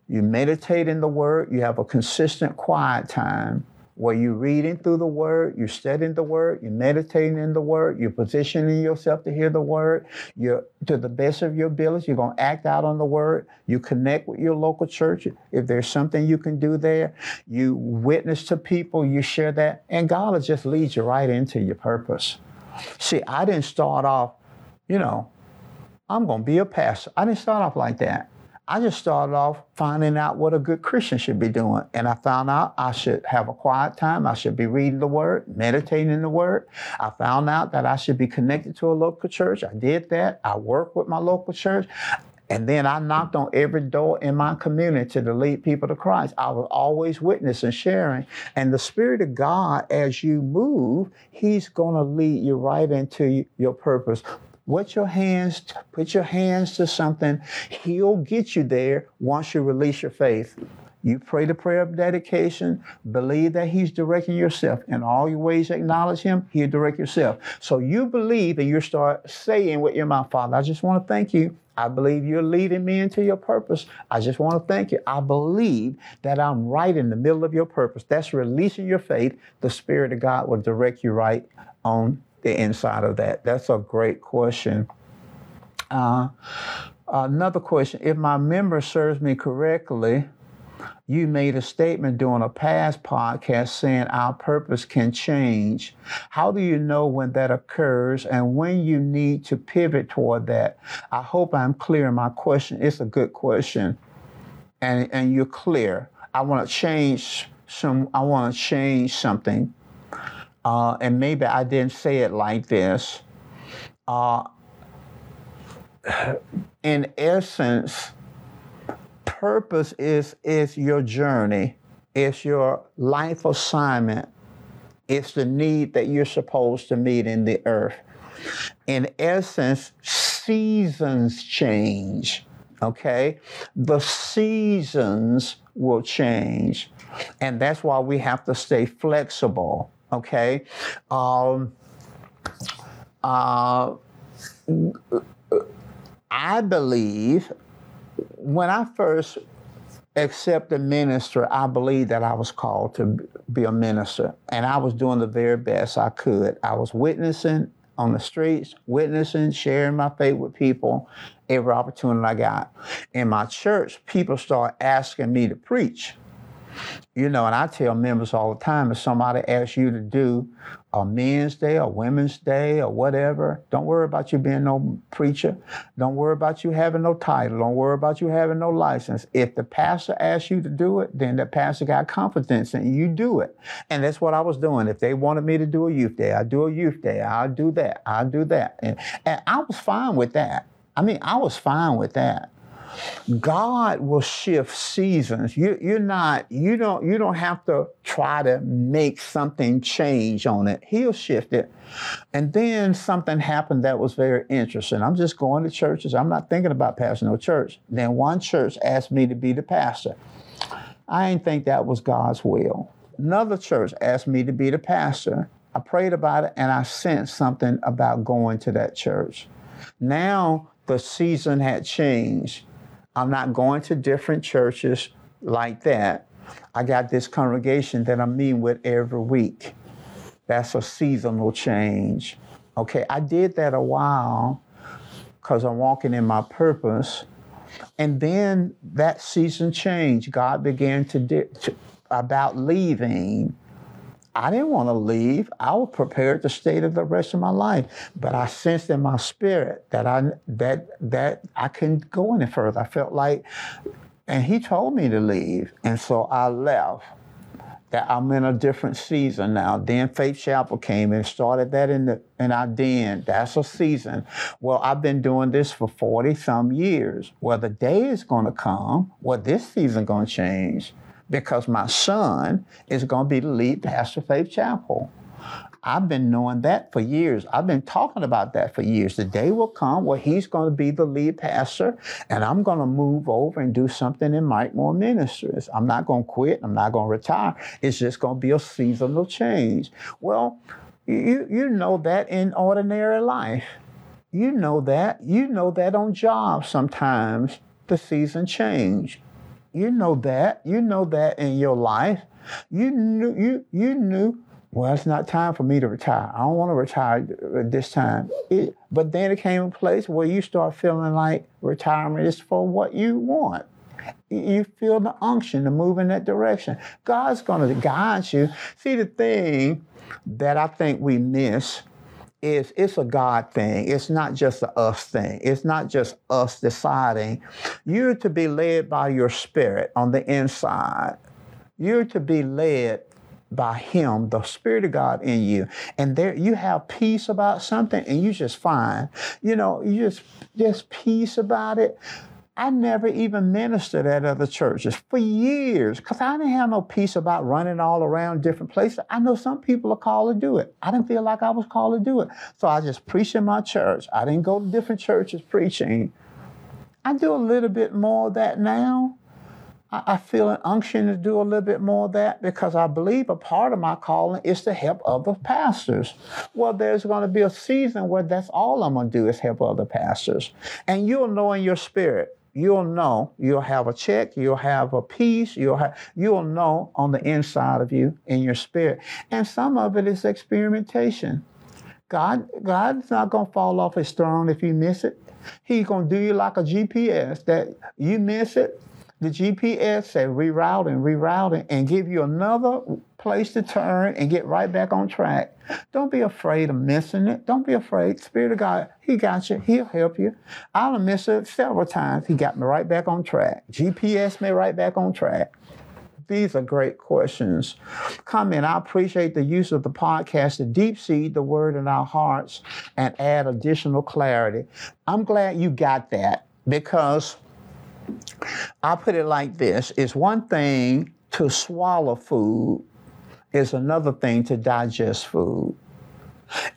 You meditate in the Word. You have a consistent quiet time where you're reading through the word, you're studying the word, you're meditating in the word, you're positioning yourself to hear the word, you're to the best of your ability, you're going to act out on the word, you connect with your local church. If there's something you can do there, you witness to people, you share that, and God will just lead you right into your purpose. See, I didn't start off, you know, I'm going to be a pastor. I didn't start off like that. I just started off finding out what a good Christian should be doing. And I found out I should have a quiet time. I should be reading the Word, meditating in the Word. I found out that I should be connected to a local church. I did that. I worked with my local church. And then I knocked on every door in my community to lead people to Christ. I was always witnessing, and sharing. And the Spirit of God, as you move, He's going to lead you right into your purpose. Put your hands, put your hands to something. He'll get you there once you release your faith. You pray the prayer of dedication, believe that He's directing yourself. In all your ways, acknowledge Him, He'll direct yourself. So you believe and you start saying with your mouth, Father, I just want to thank you. I believe you're leading me into your purpose. I just want to thank you. I believe that I'm right in the middle of your purpose. That's releasing your faith. The Spirit of God will direct you right on the inside of that? That's a great question. Uh, another question if my memory serves me correctly, you made a statement during a past podcast saying our purpose can change. How do you know when that occurs and when you need to pivot toward that? I hope I'm clear in my question. It's a good question. And, and you're clear. I want to change some I want to change something uh, and maybe I didn't say it like this. Uh, in essence, purpose is is your journey. It's your life assignment. It's the need that you're supposed to meet in the earth. In essence, seasons change. Okay? The seasons will change. And that's why we have to stay flexible okay? Um, uh, I believe when I first accepted minister, I believe that I was called to be a minister, and I was doing the very best I could. I was witnessing on the streets, witnessing, sharing my faith with people every opportunity I got. In my church, people started asking me to preach. You know, and I tell members all the time if somebody asks you to do a men's day or women's day or whatever, don't worry about you being no preacher. Don't worry about you having no title. Don't worry about you having no license. If the pastor asks you to do it, then the pastor got confidence and you do it. And that's what I was doing. If they wanted me to do a youth day, I do a youth day. I'll do that. I'll do that. And, and I was fine with that. I mean, I was fine with that. God will shift seasons. You, you're not, you don't, you don't have to try to make something change on it. He'll shift it. And then something happened that was very interesting. I'm just going to churches. I'm not thinking about pastoring no church. Then one church asked me to be the pastor. I didn't think that was God's will. Another church asked me to be the pastor. I prayed about it and I sensed something about going to that church. Now the season had changed. I'm not going to different churches like that. I got this congregation that I'm meeting with every week. That's a seasonal change. Okay, I did that a while because I'm walking in my purpose. And then that season changed. God began to, di- to about leaving. I didn't want to leave. I was prepared to stay the rest of my life, but I sensed in my spirit that I that that I couldn't go any further. I felt like, and He told me to leave, and so I left. That I'm in a different season now. Then Faith Chapel came and started that in the in our den. That's a season. Well, I've been doing this for 40 some years. Well, the day is gonna come. Well, this season gonna change because my son is going to be the lead pastor of Faith Chapel. I've been knowing that for years. I've been talking about that for years. The day will come where he's going to be the lead pastor, and I'm going to move over and do something in Mike Moore Ministries. I'm not going to quit. I'm not going to retire. It's just going to be a seasonal change. Well, you, you know that in ordinary life. You know that. You know that on jobs sometimes the season change. You know that. You know that in your life. You knew you you knew. Well, it's not time for me to retire. I don't want to retire at this time. It, but then it came a place where you start feeling like retirement is for what you want. You feel the unction to move in that direction. God's going to guide you. See, the thing that I think we miss is it's a God thing. It's not just a us thing. It's not just us deciding. You're to be led by your spirit on the inside. You're to be led by him, the Spirit of God in you. And there you have peace about something and you just fine. you know, you just just peace about it. I never even ministered at other churches for years because I didn't have no peace about running all around different places. I know some people are called to do it. I didn't feel like I was called to do it. So I just preached in my church. I didn't go to different churches preaching. I do a little bit more of that now. I feel an unction to do a little bit more of that because I believe a part of my calling is to help other pastors. Well, there's going to be a season where that's all I'm going to do is help other pastors. And you'll know in your spirit you'll know you'll have a check you'll have a peace you'll have you'll know on the inside of you in your spirit. And some of it is experimentation. God god's not going to fall off his throne if you miss it. He's going to do you like a gps that you miss it. The GPS say rerouting, rerouting, and give you another place to turn and get right back on track. Don't be afraid of missing it. Don't be afraid. Spirit of God, He got you. He'll help you. I've missed it several times. He got me right back on track. GPS me right back on track. These are great questions. Comment. I appreciate the use of the podcast to deep seed the word in our hearts and add additional clarity. I'm glad you got that because I put it like this it's one thing to swallow food, it's another thing to digest food.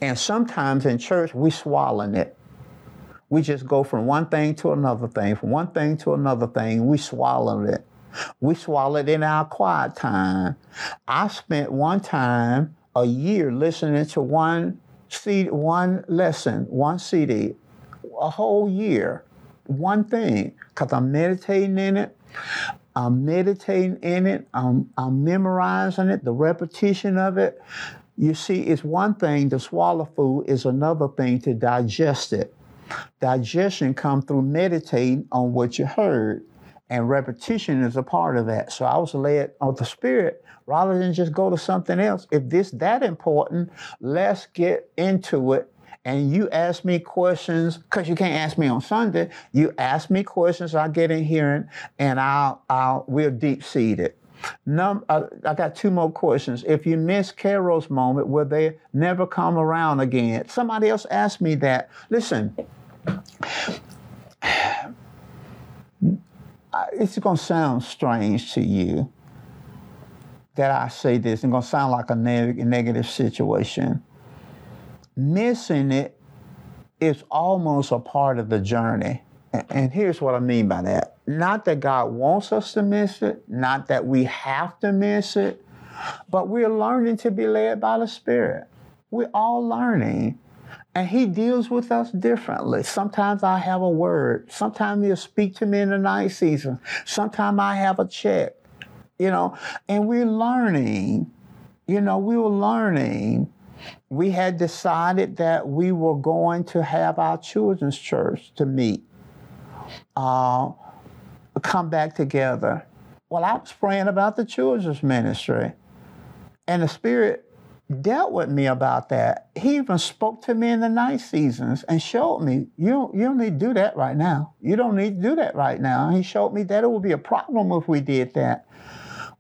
And sometimes in church, we swallowing it. We just go from one thing to another thing, from one thing to another thing. We swallow it. We swallow it in our quiet time. I spent one time a year listening to one CD, one lesson, one CD, a whole year one thing because I'm meditating in it. I'm meditating in it. I'm, I'm memorizing it, the repetition of it. You see, it's one thing to swallow food, is another thing to digest it. Digestion comes through meditating on what you heard, and repetition is a part of that. So I was led on the Spirit rather than just go to something else. If this that important, let's get into it and you ask me questions because you can't ask me on Sunday. You ask me questions, I get in here and I'll, I'll we'll deep it. Num- uh, I got two more questions. If you miss Kairos moment, will they never come around again? Somebody else asked me that. Listen, it's going to sound strange to you that I say this. It's going to sound like a neg- negative situation. Missing it is almost a part of the journey. And here's what I mean by that. Not that God wants us to miss it, not that we have to miss it, but we're learning to be led by the Spirit. We're all learning. And he deals with us differently. Sometimes I have a word. Sometimes he'll speak to me in the night season. Sometimes I have a check, you know, and we're learning. You know, we were learning. We had decided that we were going to have our children's church to meet, uh, come back together. Well, I was praying about the children's ministry, and the Spirit dealt with me about that. He even spoke to me in the night seasons and showed me, you you don't need to do that right now. You don't need to do that right now. he showed me that it would be a problem if we did that.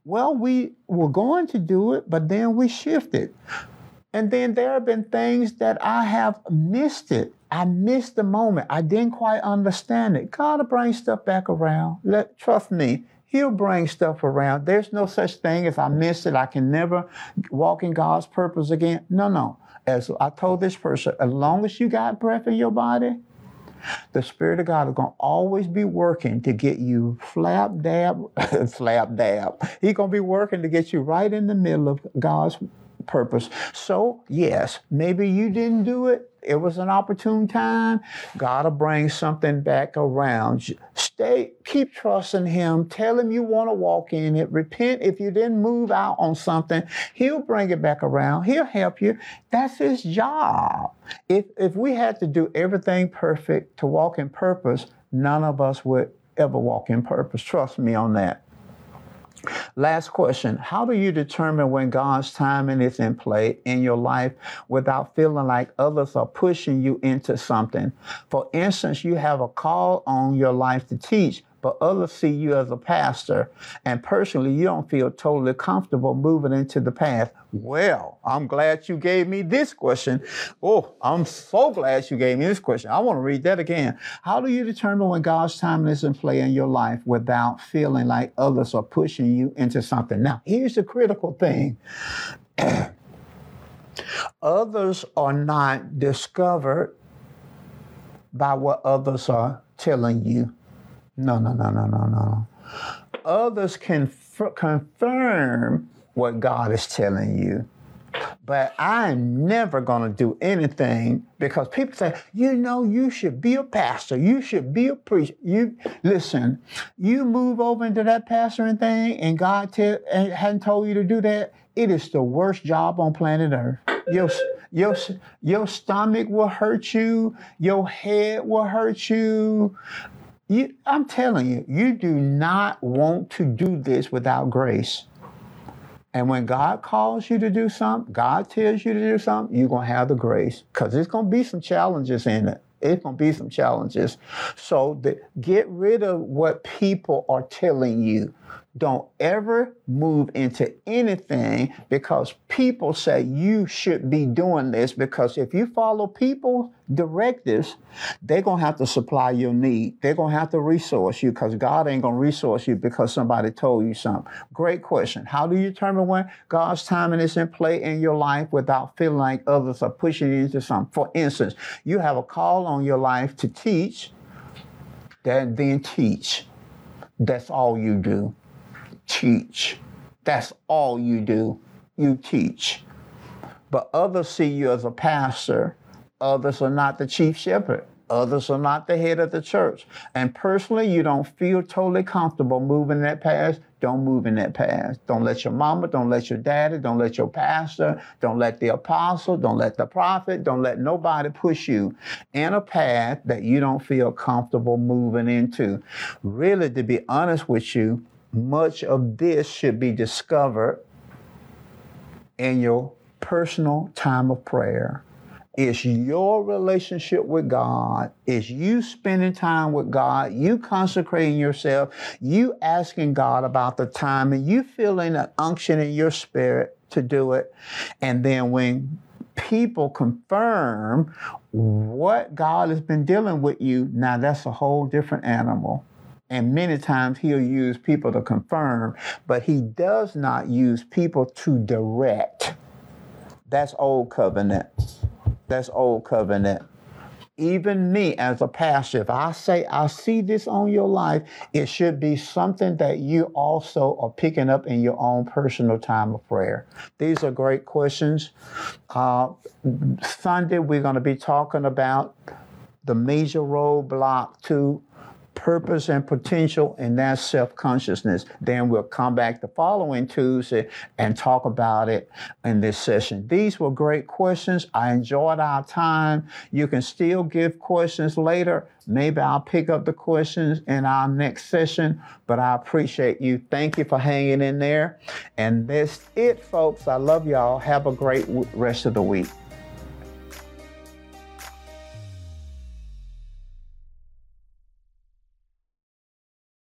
Well, we were going to do it, but then we shifted. And then there have been things that I have missed it. I missed the moment. I didn't quite understand it. God will bring stuff back around. Let trust me. He'll bring stuff around. There's no such thing as I missed it. I can never walk in God's purpose again. No, no. As I told this person, as long as you got breath in your body, the Spirit of God is going to always be working to get you flap dab, flap dab. He's going to be working to get you right in the middle of God's purpose. So, yes, maybe you didn't do it. It was an opportune time. God will bring something back around. Stay, keep trusting Him. Tell Him you want to walk in it. Repent if you didn't move out on something. He'll bring it back around. He'll help you. That's His job. If if we had to do everything perfect to walk in purpose, none of us would ever walk in purpose. Trust me on that. Last question How do you determine when God's timing is in play in your life without feeling like others are pushing you into something? For instance, you have a call on your life to teach, but others see you as a pastor, and personally, you don't feel totally comfortable moving into the path. Well, I'm glad you gave me this question. Oh, I'm so glad you gave me this question. I want to read that again. How do you determine when God's timing is in play in your life without feeling like others are pushing you into something? Now, here's the critical thing. others are not discovered by what others are telling you. No, no, no, no, no, no. Others can f- confirm what God is telling you. But I'm never going to do anything because people say, you know, you should be a pastor. You should be a priest. You listen, you move over into that pastoring thing and God tell, hadn't told you to do that. It is the worst job on planet Earth. Your, your, your stomach will hurt you. Your head will hurt you. You, I'm telling you, you do not want to do this without grace. And when God calls you to do something, God tells you to do something, you're going to have the grace because there's going to be some challenges in it. It's going to be some challenges. So the, get rid of what people are telling you. Don't ever move into anything because people say you should be doing this. Because if you follow people directives, they're going to have to supply your need. They're going to have to resource you because God ain't going to resource you because somebody told you something. Great question. How do you determine when God's timing is in play in your life without feeling like others are pushing you into something? For instance, you have a call on your life to teach, then, then teach. That's all you do teach. That's all you do. You teach. But others see you as a pastor. Others are not the chief shepherd. Others are not the head of the church. And personally, you don't feel totally comfortable moving that path. Don't move in that path. Don't let your mama, don't let your daddy, don't let your pastor, don't let the apostle, don't let the prophet, don't let nobody push you in a path that you don't feel comfortable moving into. Really, to be honest with you, much of this should be discovered in your personal time of prayer. It's your relationship with God. It's you spending time with God, you consecrating yourself, you asking God about the time, and you feeling an unction in your spirit to do it. And then when people confirm what God has been dealing with you, now that's a whole different animal. And many times he'll use people to confirm, but he does not use people to direct. That's old covenant. That's old covenant. Even me as a pastor, if I say I see this on your life, it should be something that you also are picking up in your own personal time of prayer. These are great questions. Uh, Sunday, we're going to be talking about the major roadblock to purpose and potential, and that self consciousness. Then we'll come back the following Tuesday and talk about it in this session. These were great questions. I enjoyed our time. You can still give questions later. Maybe I'll pick up the questions in our next session, but I appreciate you. Thank you for hanging in there. And that's it, folks. I love y'all. Have a great rest of the week.